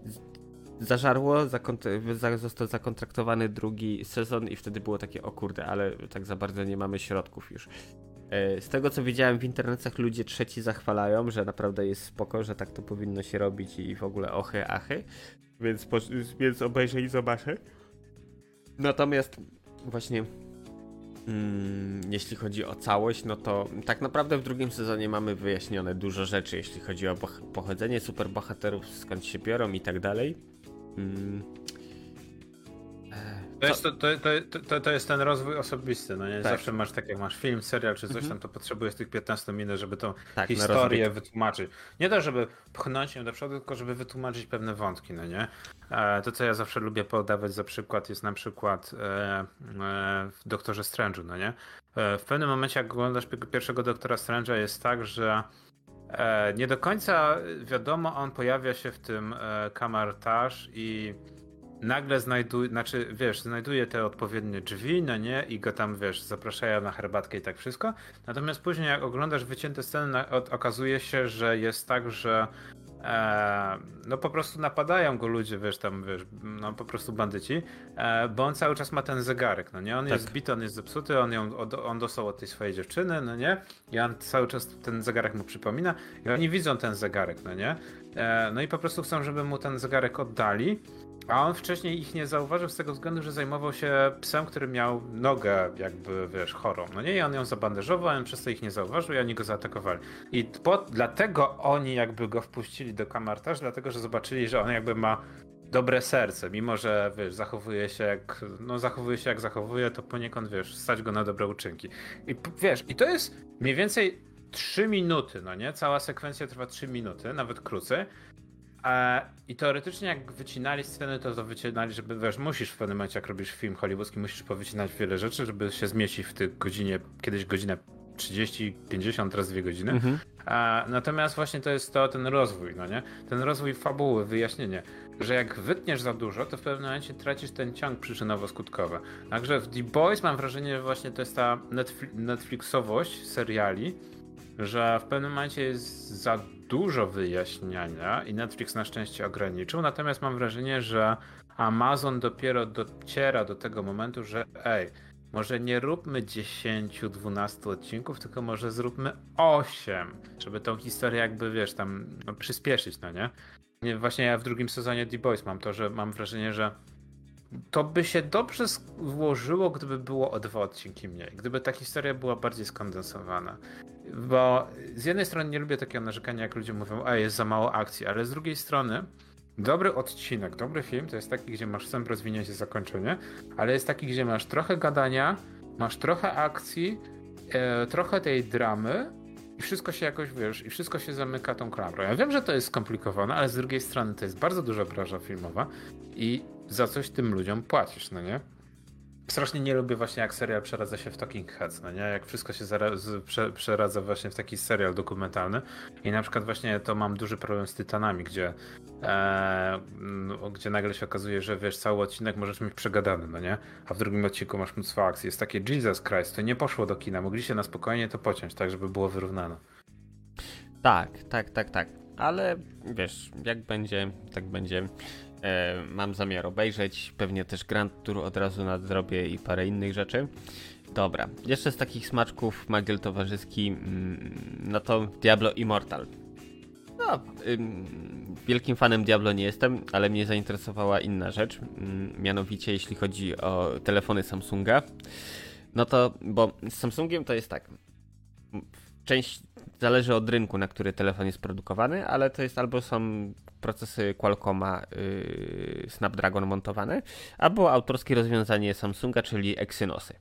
Z- Zażarło, został zakontraktowany drugi sezon i wtedy było takie, o kurde, ale tak za bardzo nie mamy środków już. Yy, Z tego co widziałem w internetach, ludzie trzeci zachwalają, że naprawdę jest spoko, że tak to powinno się robić i w ogóle ochy, achy. Więc, więc obejrzę i zobaczę. Natomiast właśnie jeśli chodzi o całość, no to tak naprawdę w drugim sezonie mamy wyjaśnione dużo rzeczy, jeśli chodzi o pochodzenie superbohaterów, skąd się biorą i tak dalej. To jest, to, to, to, to, jest ten rozwój osobisty, no nie? Tak. Zawsze masz tak jak masz film, serial czy coś Mhm. tam, to potrzebujesz tych 15 minut, żeby tą tak, historię wytłumaczyć. Nie to, żeby pchnąć ją do przodu, tylko żeby wytłumaczyć pewne wątki, no nie? E, To, co ja zawsze lubię podawać za przykład, jest na przykład e, e, w Doktorze Strange'u, no nie? W pewnym momencie, jak oglądasz pi- pierwszego Doktora Strange'a, jest tak, że nie do końca wiadomo, on pojawia się w tym kamartaż i nagle znajduje, znaczy wiesz, znajduje te odpowiednie drzwi, no nie, i go tam, wiesz, zapraszają na herbatkę i tak wszystko. Natomiast później jak oglądasz wycięte sceny, okazuje się, że jest tak, że e, no po prostu napadają go ludzie, wiesz, tam, wiesz, no po prostu bandyci, e, bo on cały czas ma ten zegarek, no nie, on Tak. jest zbity, on jest zepsuty, on ją, on dostał od tej swojej dziewczyny, no nie, i on cały czas ten zegarek mu przypomina i oni widzą ten zegarek, no nie, e, no i po prostu chcą, żeby mu ten zegarek oddali, a on wcześniej ich nie zauważył z tego względu, że zajmował się psem, który miał nogę jakby, wiesz, chorą. No nie, i on ją zabandażował, on przez to ich nie zauważył i oni go zaatakowali. I po, dlatego oni jakby go wpuścili do kamartaż, dlatego, że zobaczyli, że on jakby ma dobre serce, mimo że, wiesz, zachowuje się jak, no zachowuje się jak zachowuje, to poniekąd, wiesz, stać go na dobre uczynki. I wiesz, i to jest mniej więcej 3 minuty, no nie? Cała sekwencja trwa 3 minuty, nawet krócej. E, I teoretycznie jak wycinali sceny, to to wycinali, żeby wiesz, musisz w pewnym momencie, jak robisz film hollywoodzki, musisz powycinać wiele rzeczy, żeby się zmieścić w tych godzinie, kiedyś godzinę 30, 50, teraz dwie godziny. Mhm. A, natomiast właśnie to jest to ten rozwój, no nie? Ten rozwój fabuły, wyjaśnienie, że jak wytniesz za dużo, to w pewnym momencie tracisz ten ciąg przyczynowo-skutkowy. Także w The Boys mam wrażenie, że właśnie to jest ta Netfli- Netflixowość seriali, że w pewnym momencie jest za dużo wyjaśniania i Netflix na szczęście ograniczył, natomiast mam wrażenie, że Amazon dopiero dociera do tego momentu, że ej, może nie róbmy 10-12 odcinków, tylko może zróbmy 8, żeby tą historię jakby, wiesz, tam no, przyspieszyć, no nie? nie? Właśnie ja w drugim sezonie The Boys mam to, że mam wrażenie, że to by się dobrze włożyło, gdyby było o dwa odcinki mniej. Gdyby ta historia była bardziej skondensowana. Bo z jednej strony nie lubię takiego narzekania, jak ludzie mówią, a jest za mało akcji, ale z drugiej strony dobry odcinek, dobry film to jest taki, gdzie masz wstęp, rozwinięcie, zakończenie, ale jest taki, gdzie masz trochę gadania, masz trochę akcji e, trochę tej dramy i wszystko się jakoś, wiesz, i wszystko się zamyka tą klamrą. Ja wiem, że to jest skomplikowane, ale z drugiej strony to jest bardzo duża branża filmowa i za coś tym ludziom płacisz, no nie? Strasznie nie lubię właśnie jak serial przeradza się w Talking Heads, no nie? Jak wszystko się prze, przeradza właśnie w taki serial dokumentalny. I na przykład właśnie to mam duży problem z Tytanami, gdzie, e, gdzie nagle się okazuje, że wiesz, cały odcinek możesz mieć przegadany, no nie? A w drugim odcinku masz mnóstwo akcji. Jest takie Jesus Christ, to nie poszło do kina. Mogliście na spokojnie to pociąć, tak żeby było wyrównane. Tak, tak, tak, tak. Ale wiesz, jak będzie, tak będzie. E, mam zamiar obejrzeć, pewnie też Grand Tour od razu nadrobię i parę innych rzeczy. Dobra, jeszcze z takich smaczków magiel towarzyski, mm, no to Diablo Immortal. No, wielkim fanem Diablo nie jestem, ale mnie zainteresowała inna rzecz, mm, mianowicie jeśli chodzi o telefony Samsunga. No to, bo z Samsungiem to jest tak, część zależy od rynku, na który telefon jest produkowany, ale to jest albo są procesy Qualcomma yy, Snapdragon montowane, albo autorskie rozwiązanie Samsunga, czyli Exynosy.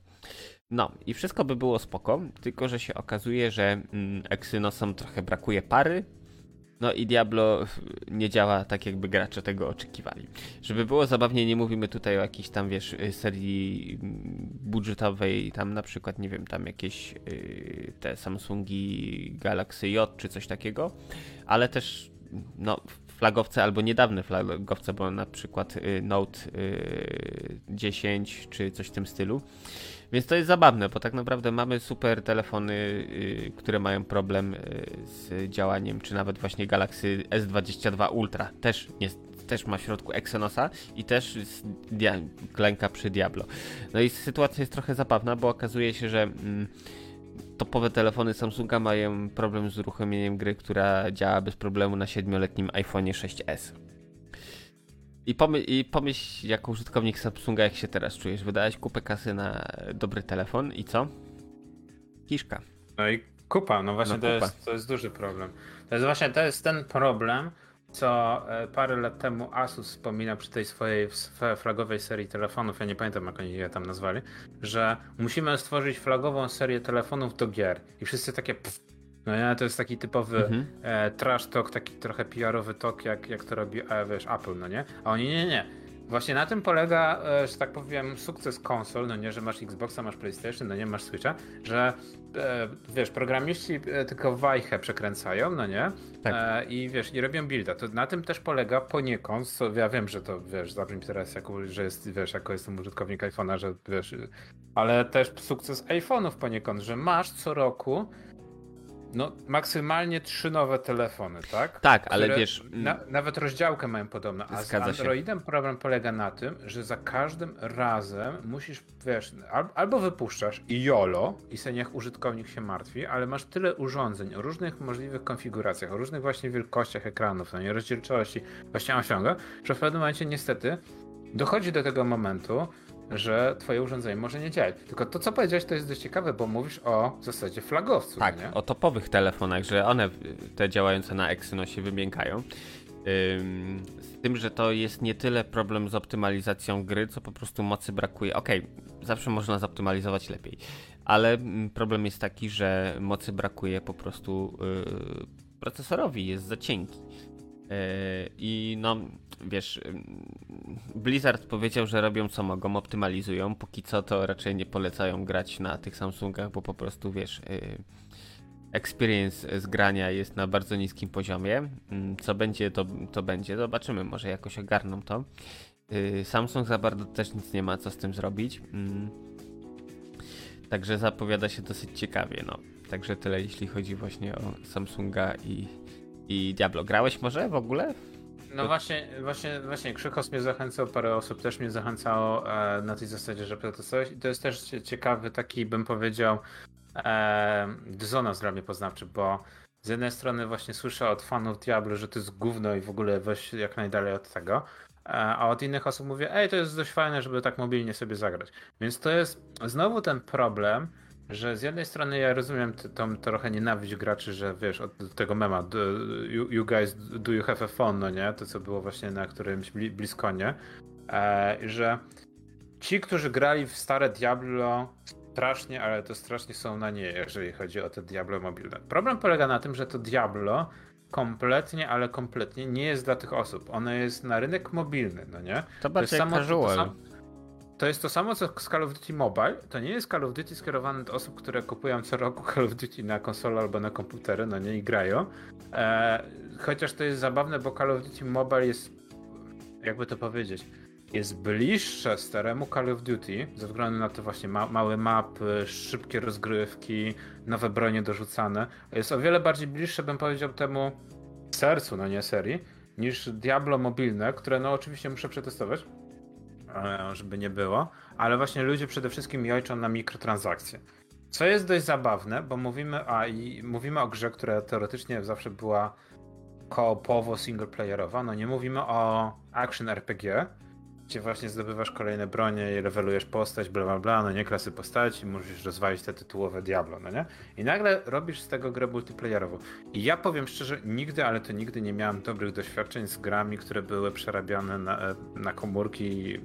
No i wszystko by było spoko, tylko że się okazuje, że mm, Exynosom trochę brakuje pary, no i Diablo nie działa tak, jakby gracze tego oczekiwali. Żeby było zabawnie, nie mówimy tutaj o jakiejś tam, wiesz, serii budżetowej, tam na przykład, nie wiem, tam jakieś yy, te Samsungi Galaxy J czy coś takiego, ale też, no, flagowce albo niedawne flagowce, bo na przykład y, Note 10 y, czy coś w tym stylu. Więc to jest zabawne, bo tak naprawdę mamy super telefony, y, które mają problem z działaniem, czy nawet właśnie Galaxy S22 Ultra też jest też ma w środku Exynosa i też klęka przy Diablo. No i sytuacja jest trochę zabawna, bo okazuje się, że mm, topowe telefony Samsunga mają problem z uruchomieniem gry, która działa bez problemu na 7-letnim iPhone 6s. I, pomy I pomyśl jako użytkownik Samsunga, jak się teraz czujesz. Wydałeś kupę kasy na dobry telefon i co? Kiszka. No i kupa, no właśnie no to, Jest, to jest duży problem. To jest właśnie to jest ten problem, co e, parę lat temu Asus wspomina przy tej swojej flagowej serii telefonów, ja nie pamiętam jak oni je tam nazwali, że musimy stworzyć flagową serię telefonów do gier. I wszyscy takie pff, no nie, to jest taki typowy mhm. e, trash talk, taki trochę PR-owy talk, jak, jak to robi e, wiesz, Apple, no nie? A oni nie, nie. Właśnie na tym polega, e, że tak powiem, sukces konsol, no nie, że masz Xboxa, masz PlayStation, no nie, masz Switcha, że e, wiesz, programiści e, tylko wajchę przekręcają, no nie, tak. i wiesz, i robią builda. To na tym też polega poniekąd, co, ja wiem, że to, wiesz, zabrzmi teraz, jako, że jest, wiesz, jako jestem użytkownik iPhone'a, że wiesz, ale też sukces iPhone'ów poniekąd, że masz co roku no, maksymalnie trzy nowe telefony, tak? Tak, ale wiesz. Na, nawet rozdziałkę mają podobną. A z Androidem się. problem polega na tym, że za każdym razem musisz, wiesz, albo wypuszczasz i YOLO, i se niech użytkownik się martwi, ale masz tyle urządzeń o różnych możliwych konfiguracjach, o różnych właśnie wielkościach ekranów, no nie rozdzielczości, właśnie osiąga, że w pewnym momencie niestety dochodzi do tego momentu, że twoje urządzenie może nie działać. Tylko to, co powiedziałeś, to jest dość ciekawe, bo mówisz o w zasadzie flagowcu. Tak, nie? o topowych telefonach, że one, te działające na Exynosie, wymiękają. Z tym, że to jest nie tyle problem z optymalizacją gry, co po prostu mocy brakuje. Okej, okay, zawsze można zoptymalizować lepiej, ale mm, problem jest taki, że mocy brakuje po prostu yy, procesorowi, jest za cienki. Yy, I no, wiesz, Blizzard powiedział, że robią co mogą, optymalizują. Póki co to raczej nie polecają grać na tych Samsungach, bo po prostu wiesz, y, experience z grania jest na bardzo niskim poziomie. Mm, co będzie, to, to będzie. Zobaczymy, może jakoś ogarną to. Y, Samsung za bardzo też nic nie ma co z tym zrobić. Mm. Także zapowiada się dosyć ciekawie, no. Także tyle jeśli chodzi właśnie o Samsunga i, i Diablo. Grałeś może w ogóle no właśnie, właśnie, właśnie Krzykos mnie zachęcał, parę osób też mnie zachęcało e, na tej zasadzie, że protestować i to jest też ciekawy taki, bym powiedział, e, dysonans dla mnie poznawczy, bo z jednej strony właśnie słyszę od fanów Diablo, że to jest gówno i w ogóle weź jak najdalej od tego, e, a od innych osób mówię, ej, to jest dość fajne, żeby tak mobilnie sobie zagrać. Więc to jest znowu ten problem, że z jednej strony ja rozumiem tą trochę nienawiść graczy, że wiesz, od tego mema do, you, you, guys, do you have a phone, no nie? To co było właśnie na którymś bliskonie, e, że ci, którzy grali w stare Diablo strasznie, ale to strasznie są na nie, jeżeli chodzi o te Diablo mobilne. Problem polega na tym, że to Diablo kompletnie, ale kompletnie nie jest dla tych osób. Ono jest na rynek mobilny, no nie? To bardziej to casual. To, to, jest to samo co z Call of Duty Mobile. To nie jest Call of Duty skierowane do osób, które kupują co roku Call of Duty na konsolę albo na komputery, no nie, i grają. E, chociaż to jest zabawne, bo Call of Duty Mobile jest, jakby to powiedzieć, jest bliższe staremu Call of Duty, ze względu na to właśnie ma małe mapy, szybkie rozgrywki, nowe bronie dorzucane. Jest o wiele bardziej bliższe, bym powiedział, temu sercu, no nie serii, niż Diablo mobilne, które no oczywiście muszę przetestować, żeby nie było, ale właśnie ludzie przede wszystkim jojczą na mikrotransakcje. Co jest dość zabawne, bo mówimy, a, i mówimy o grze, która teoretycznie zawsze była koopowo singleplayerowa, no nie mówimy o action RPG, gdzie właśnie zdobywasz kolejne bronie i levelujesz postać, bla bla bla, no nie klasy postaci, musisz rozwalić te tytułowe Diablo, no nie? I nagle robisz z tego grę multiplayerową. I ja powiem szczerze, nigdy, ale to nigdy nie miałem dobrych doświadczeń z grami, które były przerabiane na, na komórki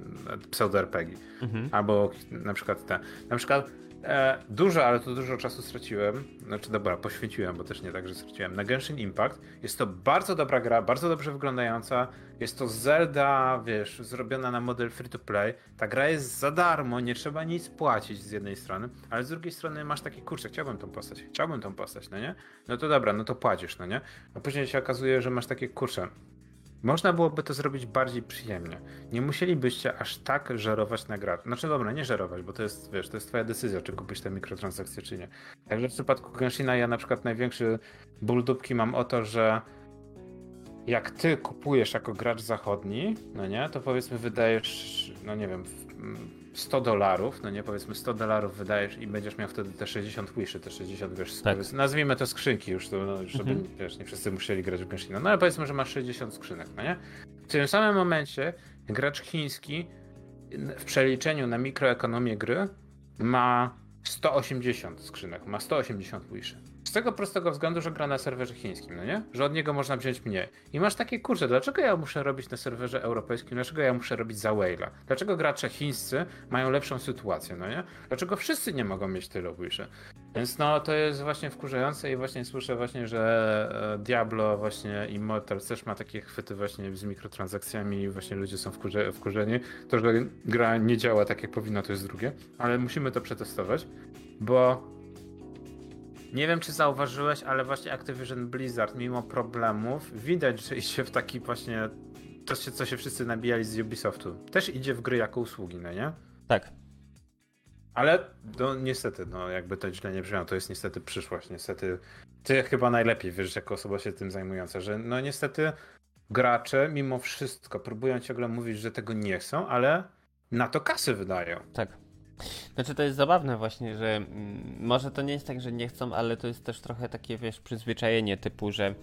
pseudo-RPG. Mhm. Albo na przykład te. Na przykład E, dużo, ale to dużo czasu straciłem. Znaczy, dobra, poświęciłem, bo też nie tak, że straciłem. Na Genshin Impact jest to bardzo dobra gra, bardzo dobrze wyglądająca. Jest to Zelda, wiesz, zrobiona na model free to play. Ta gra jest za darmo, nie trzeba nic płacić z jednej strony, ale z drugiej strony masz taki kurczę, chciałbym tą postać, chciałbym tą postać, no nie? No to dobra, no to płacisz, no nie? A później się okazuje, że masz takie kurczę. Można byłoby to zrobić bardziej przyjemnie. Nie musielibyście aż tak żerować na grę. Znaczy dobra, nie żerować, bo to jest, wiesz, to jest twoja decyzja, czy kupisz te mikrotransakcje, czy nie. Także w przypadku Genshina ja na przykład największy ból dupki mam o to, że jak ty kupujesz jako gracz zachodni, no nie, to powiedzmy wydajesz, no nie wiem, 100 dolarów, no nie powiedzmy 100 dolarów wydajesz i będziesz miał wtedy te 60 wishy, te 60, wiesz, tak. nazwijmy to skrzynki już, to, no, żeby mhm. wiesz, nie wszyscy musieli grać w Genshina. No ale powiedzmy, że masz 60 skrzynek, no nie? W tym samym momencie gracz chiński w przeliczeniu na mikroekonomię gry ma 180 skrzynek, ma 180 wishy. Z tego prostego względu, że gra na serwerze chińskim, no nie? Że od niego można wziąć mniej. I masz takie kurcze, dlaczego ja muszę robić na serwerze europejskim? Dlaczego ja muszę robić za Whale'a? Dlaczego gracze chińscy mają lepszą sytuację, no nie? Dlaczego wszyscy nie mogą mieć tyle wiszy? Więc no, to jest właśnie wkurzające i właśnie słyszę właśnie, że e, Diablo właśnie Immortal też ma takie chwyty właśnie z mikrotransakcjami i właśnie ludzie są wkurze wkurzeni. To, że gra nie działa tak jak powinno, to jest drugie. Ale musimy to przetestować, bo nie wiem, czy zauważyłeś, ale właśnie Activision Blizzard, mimo problemów, widać, że idzie w taki właśnie. To, się, co się wszyscy nabijali z Ubisoftu. Też idzie w gry jako usługi, no nie? Tak. Ale no niestety, no jakby to źle nie brzmiało, to jest niestety przyszłość. Niestety, ty chyba najlepiej wiesz, jako osoba się tym zajmująca, że no niestety gracze mimo wszystko próbują ciągle mówić, że tego nie chcą, ale na to kasy wydają. Tak. Znaczy to jest zabawne właśnie, że mm, może to nie jest tak, że nie chcą, ale to jest też trochę takie, wiesz, przyzwyczajenie typu, że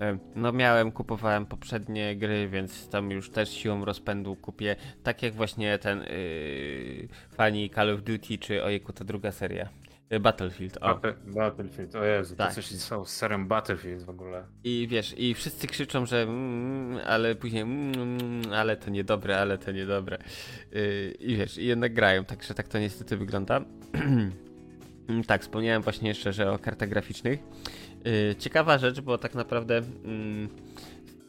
e, no miałem, kupowałem poprzednie gry, więc tam już też siłą rozpędu kupię, tak jak właśnie ten yy, fani Call of Duty, czy ojejku, to druga seria. Y, Battlefield, o. Battlefield, o Jezu, tak. to coś są z serią Battlefield w ogóle. I wiesz, i wszyscy krzyczą, że mm, ale później mm, ale to niedobre, ale to niedobre. Yy, I wiesz, i jednak grają, także tak to niestety wygląda. tak, wspomniałem właśnie jeszcze, że o kartach graficznych. Yy, ciekawa rzecz, bo tak naprawdę...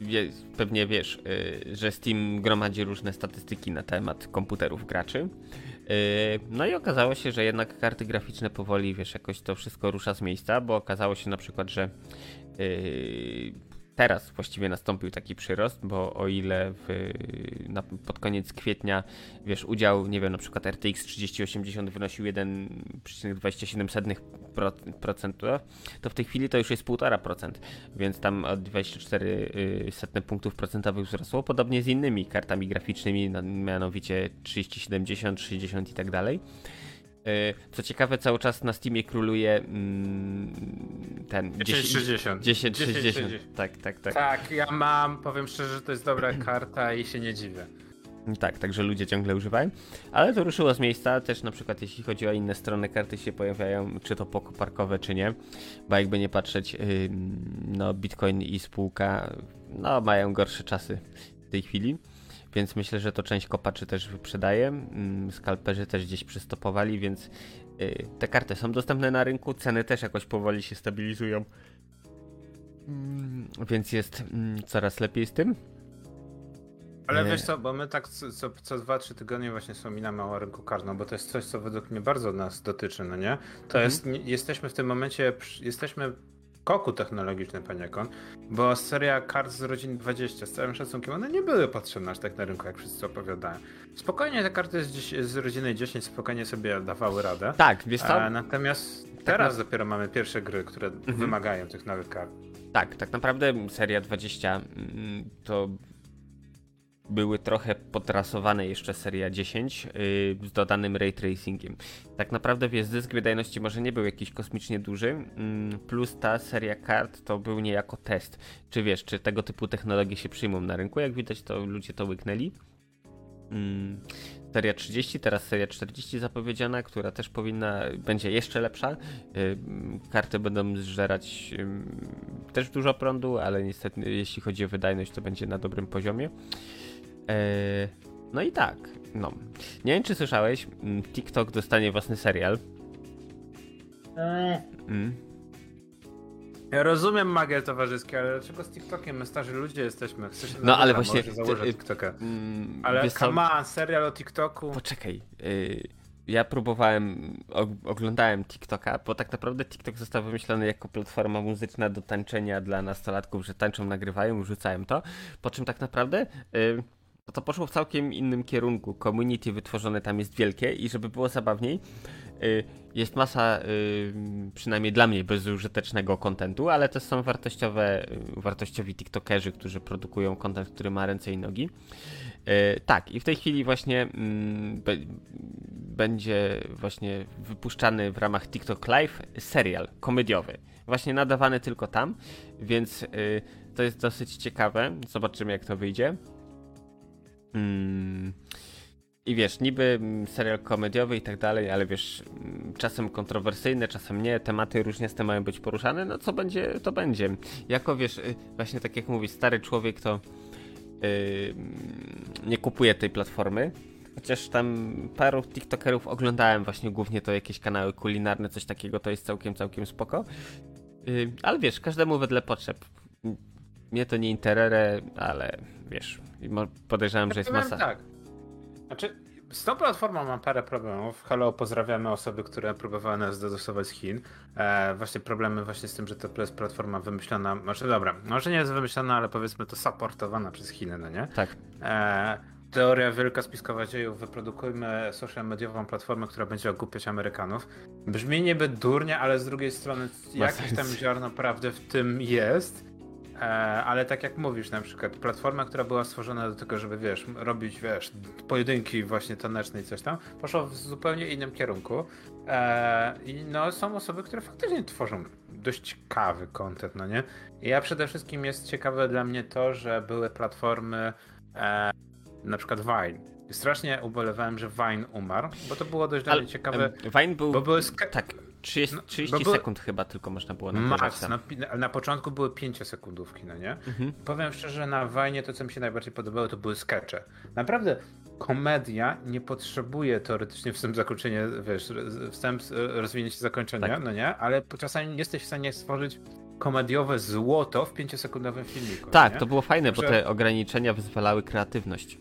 Yy, pewnie wiesz, yy, że Steam gromadzi różne statystyki na temat komputerów graczy. Yy, no i okazało się, że jednak karty graficzne powoli, wiesz, jakoś to wszystko rusza z miejsca, bo okazało się na przykład, że yy, teraz właściwie nastąpił taki przyrost, bo o ile w, na, pod koniec kwietnia, wiesz, udział, nie wiem, na przykład RTX 3080 wynosił 1,27%, to w tej chwili to już jest 1,5%, więc tam o 24 setne punktów procentowych wzrosło, podobnie z innymi kartami graficznymi, mianowicie 3070, 60 i tak dalej. E, co ciekawe, cały czas na Steamie króluje mm, ten 1060. 1060. Tak, tak, tak. Tak, ja mam, powiem szczerze, że to jest dobra karta i się nie dziwię. Tak, także ludzie ciągle używają, ale to ruszyło z miejsca, też na przykład jeśli chodzi o inne strony karty się pojawiają, czy to pokoparkowe, czy nie, bo jakby nie patrzeć, no Bitcoin i spółka, no mają gorsze czasy w tej chwili więc myślę, że to część kopaczy też wyprzedaje. Mm, skalperzy też gdzieś przystopowali, więc Y, te karty są dostępne na rynku, ceny też jakoś powoli się stabilizują. Mm, więc jest mm, coraz lepiej z tym. Ale Nie. wiesz co, bo my tak co, co, co 2-3 tygodnie właśnie wspominamy o rynku karno, bo to jest coś, co według mnie bardzo nas dotyczy, no nie? To Mhm. jest, jesteśmy w tym momencie, jesteśmy w koku technologicznym poniekąd, bo seria kart z rodzin 20, z całym szacunkiem, one nie były potrzebne aż tak na rynku, jak wszyscy opowiadają. Spokojnie te karty z, z rodziny 10 spokojnie sobie dawały radę. Tak, wiesz co? Natomiast teraz dopiero mamy pierwsze gry, które Mhm. wymagają tych nowych kart. Tak, tak naprawdę seria 20 mm, to były trochę potrasowane jeszcze seria 10 yy, z dodanym ray tracingiem. Tak naprawdę wiesz, zysk wydajności może nie był jakiś kosmicznie duży, mm, plus ta seria kart to był niejako test. Czy wiesz, czy tego typu technologie się przyjmą na rynku? Jak widać, to ludzie to łyknęli. Mm, Seria 30, teraz seria 40 zapowiedziana, która też powinna, będzie jeszcze lepsza. Ym, Karty będą zżerać ym, też dużo prądu, ale niestety jeśli chodzi o wydajność, to będzie na dobrym poziomie. E, No i tak, no. Nie wiem, czy słyszałeś, mm, TikTok dostanie własny serial. Mm. Ja rozumiem magię towarzyskie, ale dlaczego z TikTokiem? My starzy ludzie jesteśmy. Chcesz No, ale właśnie, Może założę ty- TikToka. Mm, Ale on, serial o TikToku. Poczekaj. y, ja próbowałem, og- oglądałem TikToka, bo tak naprawdę TikTok został wymyślony jako platforma muzyczna do tańczenia dla nastolatków, że tańczą, nagrywają, rzucają to. Po czym tak naprawdę y, to, to poszło w całkiem innym kierunku. Community wytworzone tam jest wielkie i żeby było zabawniej, y, jest masa, y, przynajmniej dla mnie, bezużytecznego kontentu, ale też są wartościowe, y, wartościowi TikTokerzy, którzy produkują kontent, który ma ręce i nogi. Tak, i w tej chwili właśnie mm, będzie właśnie wypuszczany w ramach TikTok Live serial komediowy. Właśnie nadawany tylko tam, więc to jest dosyć ciekawe. Zobaczymy, jak to wyjdzie. Mm, I wiesz, niby mm, serial komediowy i tak dalej, ale wiesz, mm, czasem kontrowersyjne, czasem nie, tematy tym mają być poruszane, no co będzie, to będzie. Jako wiesz, y, właśnie tak jak mówi stary człowiek, to y, nie kupuję tej platformy. Chociaż tam paru TikTokerów oglądałem właśnie głównie to jakieś kanały kulinarne, coś takiego, to jest całkiem, całkiem spoko. Y, ale wiesz, każdemu wedle potrzeb. Mnie to nie interere, ale wiesz, podejrzewam, że jest masa. Tak. Znaczy, z tą platformą mam parę problemów. Hello, pozdrawiamy osoby, które próbowały nas dostosować z Chin. E, właśnie problemy właśnie z tym, że to jest platforma wymyślona, znaczy dobra, może nie jest wymyślona, ale powiedzmy to supportowana przez Chiny, no nie? Tak, E, teoria wielka spiskowa dziejów, wyprodukujmy social mediową platformę, która będzie ogłupiać Amerykanów. Brzmi niby durnie, ale z drugiej strony jakieś tam ziarno prawdy w tym jest. E, ale tak jak mówisz, na przykład platforma, która była stworzona do tego, żeby wiesz, robić, wiesz, pojedynki właśnie taneczne i coś tam, poszła w zupełnie innym kierunku. E, I no są osoby, które faktycznie tworzą dość ciekawy content, no nie? I ja przede wszystkim jest ciekawe dla mnie to, że były platformy e, na przykład Vine. Strasznie ubolewałem, że Vine umarł, bo to było dość dla mnie ciekawe, Vine był. bo były sk- Tak, 30, No, 30 bo były- sekund chyba tylko można było nagrywać Max, na, na, na początku były 5-sekundówki, no nie? Mhm. Powiem szczerze, na Wajnie to, co mi się najbardziej podobało, to były skecze. Naprawdę, komedia nie potrzebuje teoretycznie wstęp, zakończenie, wiesz, wstęp, rozwinięcie zakończenia, Tak. no nie? Ale czasami jesteś w stanie stworzyć komediowe złoto w 5-sekundowym filmiku. Tak, nie? to było fajne, bo Także- te ograniczenia wyzwalały kreatywność.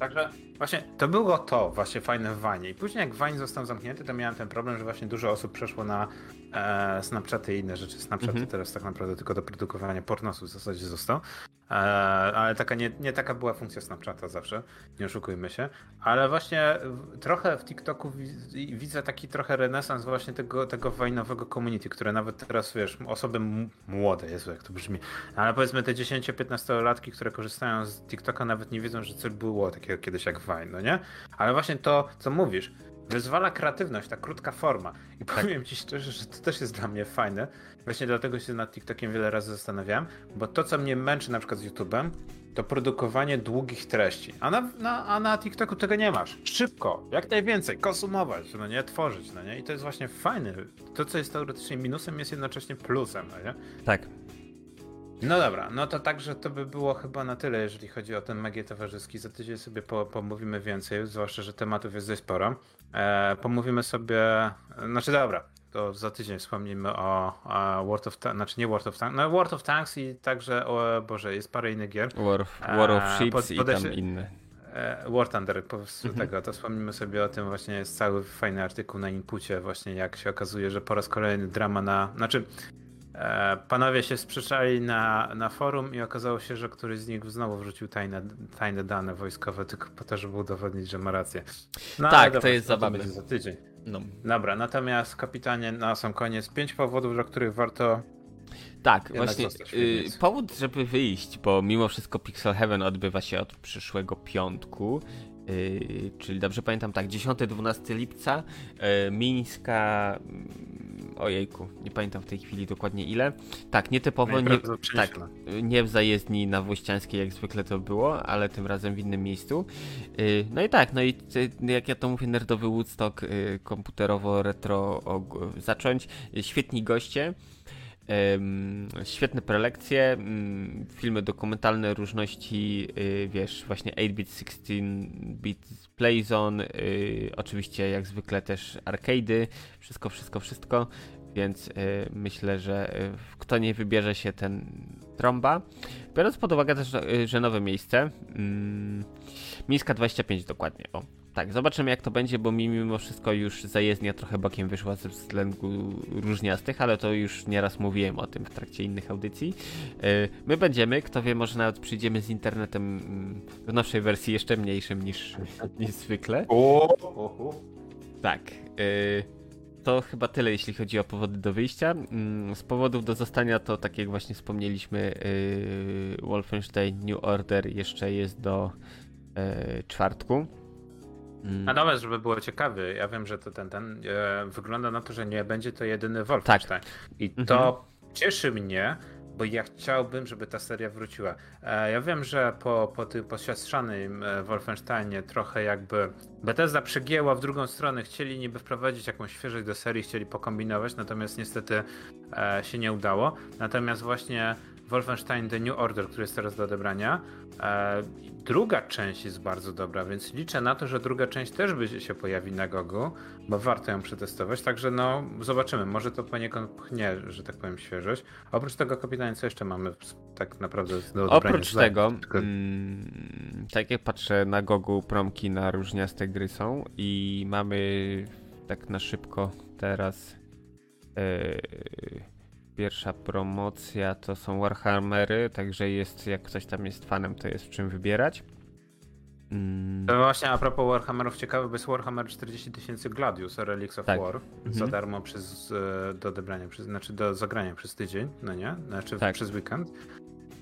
Także właśnie to było to właśnie fajne w Vine. I później jak Vine został zamknięty, to miałem ten problem, że właśnie dużo osób przeszło na e, Snapchaty i inne rzeczy. Snapchat Mhm. teraz tak naprawdę tylko do produkowania pornosów w zasadzie został. E, ale taka nie, nie taka była funkcja Snapchata zawsze, nie oszukujmy się. Ale właśnie trochę w TikToku wi- widzę taki trochę renesans właśnie tego, tego Vine'owego community, które nawet teraz, wiesz, osoby młode, Jezu, jak to brzmi, ale powiedzmy te 10-15 latki, które korzystają z TikToka nawet nie wiedzą, że coś było takiego kiedyś jak Vine, no nie? Ale właśnie to, co mówisz, wyzwala kreatywność, ta krótka forma. I powiem ci szczerze, że to też jest dla mnie fajne. Właśnie dlatego się nad TikTokiem wiele razy zastanawiałem, bo to, co mnie męczy na przykład z YouTube'em, to produkowanie długich treści. A na, na, a na TikToku tego nie masz. Szybko, jak najwięcej, konsumować, no nie, tworzyć, no nie? I to jest właśnie fajne. To, co jest teoretycznie minusem, jest jednocześnie plusem, no nie? Tak. No dobra, no to także to by było chyba na tyle, jeżeli chodzi o ten magię towarzyski. Za tydzień sobie po, pomówimy więcej, zwłaszcza, że tematów jest dość sporo. E, pomówimy sobie, znaczy dobra, to za tydzień wspomnimy o, o World of Tanks, znaczy nie World of Tanks, no World of Tanks i także, o Boże, jest parę innych gier. War of, War of A, Ships pod- i podejście- tam inne. E, War Thunder, po prostu Mhm. tego, to wspomnimy sobie o tym, właśnie jest cały fajny artykuł na inpucie, właśnie jak się okazuje, że po raz kolejny drama na, znaczy e, panowie się sprzeczali na, na forum i okazało się, że któryś z nich znowu wrzucił tajne, tajne dane wojskowe, tylko po to, żeby udowodnić, że ma rację. No, Tak, to jest no zabawne. będzie za tydzień. No. Dobra, natomiast kapitanie, na sam koniec, pięć powodów, dla których warto Tak, Jednak właśnie. Y, powód, żeby wyjść, bo mimo wszystko Pixel Heaven odbywa się od przyszłego piątku. y, czyli dobrze pamiętam, tak, 10-12 lipca. y, Mińska. Ojejku, nie pamiętam w tej chwili dokładnie ile. Tak, nietypowo, nie, tak, nie w zajezdni na Włościańskiej, jak zwykle to było, ale tym razem w innym miejscu. Y, No i tak, no i jak ja to mówię, nerdowy Woodstock y, komputerowo retro og- zacząć. Świetni goście. Świetne prelekcje, filmy dokumentalne różności, y, wiesz, właśnie 8-bit, 16-bit Playzone, y, oczywiście jak zwykle też arcade'y, wszystko, wszystko, wszystko, więc y, myślę, że y, kto nie wybierze się ten trąba. Biorąc pod uwagę też, y, że nowe miejsce, mm, Mińska 25 dokładnie, o. Tak, zobaczymy jak to będzie, bo mi mimo wszystko już zajezdnia trochę bokiem wyszła ze względu różniastych, ale to już nieraz mówiłem o tym w trakcie innych audycji. Yy, My będziemy, kto wie, może nawet przyjdziemy z internetem mm, w nowszej wersji jeszcze mniejszym niż, niż zwykle. Tak. y, To chyba tyle, jeśli chodzi o powody do wyjścia. Mm, Z powodów do zostania to, tak jak właśnie wspomnieliśmy, y, Wolfenstein New Order jeszcze jest do y, czwartku. Mm, Natomiast, żeby było ciekawie, ja wiem, że to ten, ten e, wygląda na to, że nie będzie to jedyny Wolfenstein. I Mhm. to cieszy mnie, bo ja chciałbym, żeby ta seria wróciła. E, ja wiem, że po, po tym posiostrzanym e, Wolfensteinie trochę jakby Bethesda przegięła w drugą stronę, chcieli niby wprowadzić jakąś świeżość do serii, chcieli pokombinować, natomiast niestety e, się nie udało. Natomiast właśnie Wolfenstein The New Order, który jest teraz do odebrania, e, druga część jest bardzo dobra, więc liczę na to, że druga część też by się pojawi na Gogu, bo warto ją przetestować, także no zobaczymy, może to poniekąd pchnie, że tak powiem, świeżość. Oprócz tego, kapitanie, co jeszcze mamy tak naprawdę do odebrania? Oprócz tego, tylko- mm, tak jak patrzę na Gogu, promki na różniaste gry są i mamy tak na szybko teraz e, pierwsza promocja to są Warhammery, także jest, jak ktoś tam jest fanem, to jest w czym wybierać. Mm, właśnie a propos Warhammerów ciekawe, bo jest Warhammer 40 tysięcy Gladius, Relics of Tak. War, za Mhm. darmo przez, e, do odebrania, przez, znaczy do zagrania przez tydzień, no nie? Znaczy Tak. przez weekend.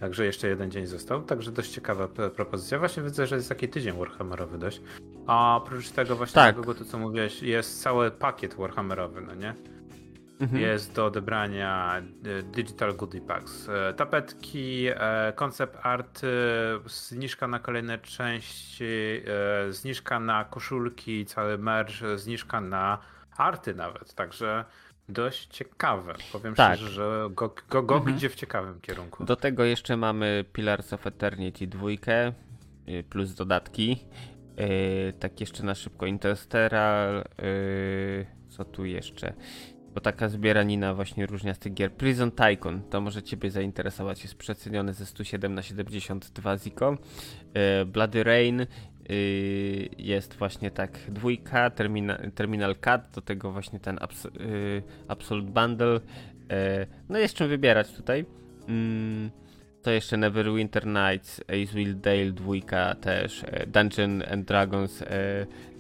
Także jeszcze jeden dzień został, także dość ciekawa propozycja. Właśnie widzę, że jest taki tydzień Warhammerowy dość. A oprócz tego właśnie Tak. tego, to co mówiłeś, jest cały pakiet Warhammerowy, no nie? Mhm. Jest do odebrania e, Digital Goodie Packs. E, Tapetki, e, concept art, zniżka na kolejne części, zniżka na koszulki, cały merch, zniżka na arty nawet. Także dość ciekawe. Powiem Tak. szczerze, że GOG, GOG, GOG Mhm. idzie w ciekawym kierunku. Do tego jeszcze mamy Pillars of Eternity 2 y, plus dodatki. Y, Tak jeszcze na szybko Interstellar. y, Co tu jeszcze? Bo taka zbieranina właśnie różniastych gier. Prison Tycoon, to może Ciebie zainteresować. Jest przeceniony ze 107 na 72 Ziko. Y, Bloody Rain y, jest właśnie tak dwójka, termina, Terminal Cut, do tego właśnie ten abs, y, Absolute Bundle. Y, No jest czym wybierać tutaj. Mm, to jeszcze Neverwinter Nights, Acewild Dale 2 też, e, Dungeon and Dragons, e,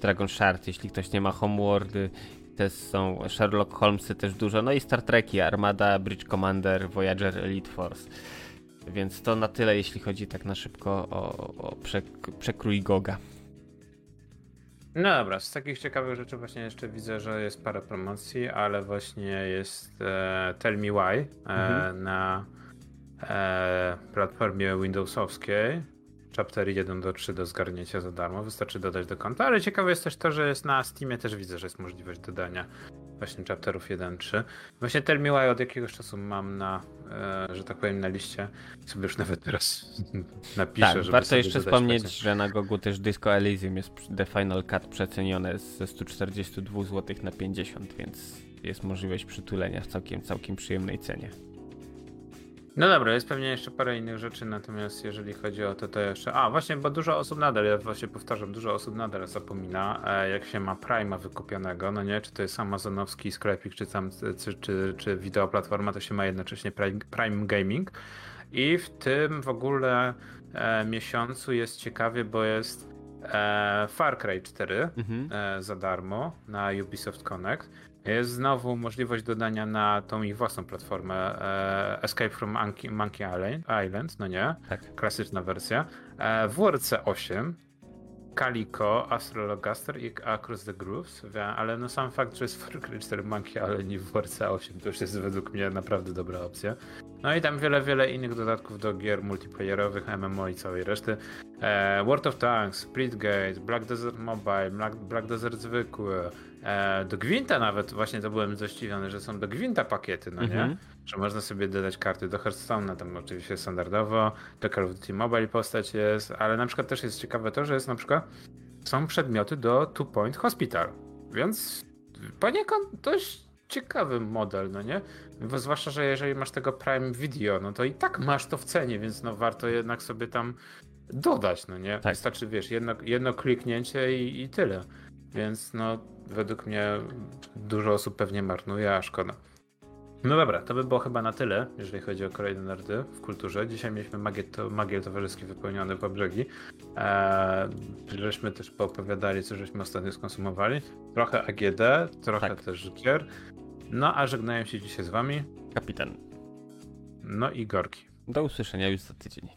Dragon Shard, jeśli ktoś nie ma Homeworldy, też są Sherlock Holmesy też dużo, no i Star Treki, Armada, Bridge Commander, Voyager Elite Force. Więc to na tyle, jeśli chodzi tak na szybko o, o przek- przekrój Goga. No dobra, z takich ciekawych rzeczy właśnie jeszcze widzę, że jest parę promocji, ale właśnie jest e, Tell Me Why e, Mhm. na e, platformie Windowsowskiej. Chapter 1 do 3 do zgarnięcia za darmo, wystarczy dodać do konta, ale ciekawe jest też to, że jest na Steamie, też widzę, że jest możliwość dodania właśnie chapterów 1-3. Właśnie Tell Me Why od jakiegoś czasu mam na e, że tak powiem, na liście. Sobie już nawet teraz napiszę, tak, żeby warto jeszcze wspomnieć, pecę. że na Gogu też Disco Elysium jest The Final Cut przecenione ze 142 zł na 50, więc jest możliwość przytulenia w całkiem, całkiem przyjemnej cenie. No dobra, jest pewnie jeszcze parę innych rzeczy, natomiast jeżeli chodzi o to, to jeszcze. A właśnie, bo dużo osób nadal, ja właśnie powtarzam, dużo osób nadal zapomina, e, jak się ma Prima wykupionego, no nie, czy to jest amazonowski sklepik, czy tam, czy, czy, czy wideoplatforma, to się ma jednocześnie Prime, Prime Gaming. I w tym w ogóle e, miesiącu jest ciekawie, bo jest e, Far Cry 4 Mhm. e, za darmo na Ubisoft Connect. Jest znowu możliwość dodania na tą ich własną platformę e, Escape from Monkey, Island, no nie? Tak. Klasyczna wersja. E, WRC 8, Calico, Astrologaster i Across the Grooves, ale no sam fakt, że jest Far Cry 4 Monkey Island i WRC 8 to już jest według mnie naprawdę dobra opcja. No i tam wiele, wiele innych dodatków do gier multiplayerowych, MMO i całej reszty. E, World of Tanks, Splitgate, Black Desert Mobile, Black, Black Desert zwykły, e, do Gwinta nawet, właśnie to byłem zdziwiony, że są do Gwinta pakiety, no nie? Mhm. Że można sobie dodać karty do Hearthstone'a, tam oczywiście standardowo, do Call of Duty Mobile postać jest, ale na przykład też jest ciekawe to, że jest na przykład są przedmioty do Two Point Hospital, więc poniekąd dość ciekawy model, no nie? Bo zwłaszcza, że jeżeli masz tego Prime Video, no to i tak masz to w cenie, więc no warto jednak sobie tam dodać, no nie? Tak. Wystarczy, wiesz, jedno, jedno kliknięcie i, i tyle. Więc no, według mnie dużo osób pewnie marnuje, a szkoda. No dobra, to by było chyba na tyle, jeżeli chodzi o kolejne nerdy w kulturze. Dzisiaj mieliśmy magiel, to, magiel towarzyski wypełniony po brzegi. Eee, żeśmy też poopowiadali, co żeśmy ostatnio skonsumowali. Trochę AGD, trochę Tak. też gier. No a żegnają się dzisiaj z wami. Kapitan. No i Gorki. Do usłyszenia już za tydzień.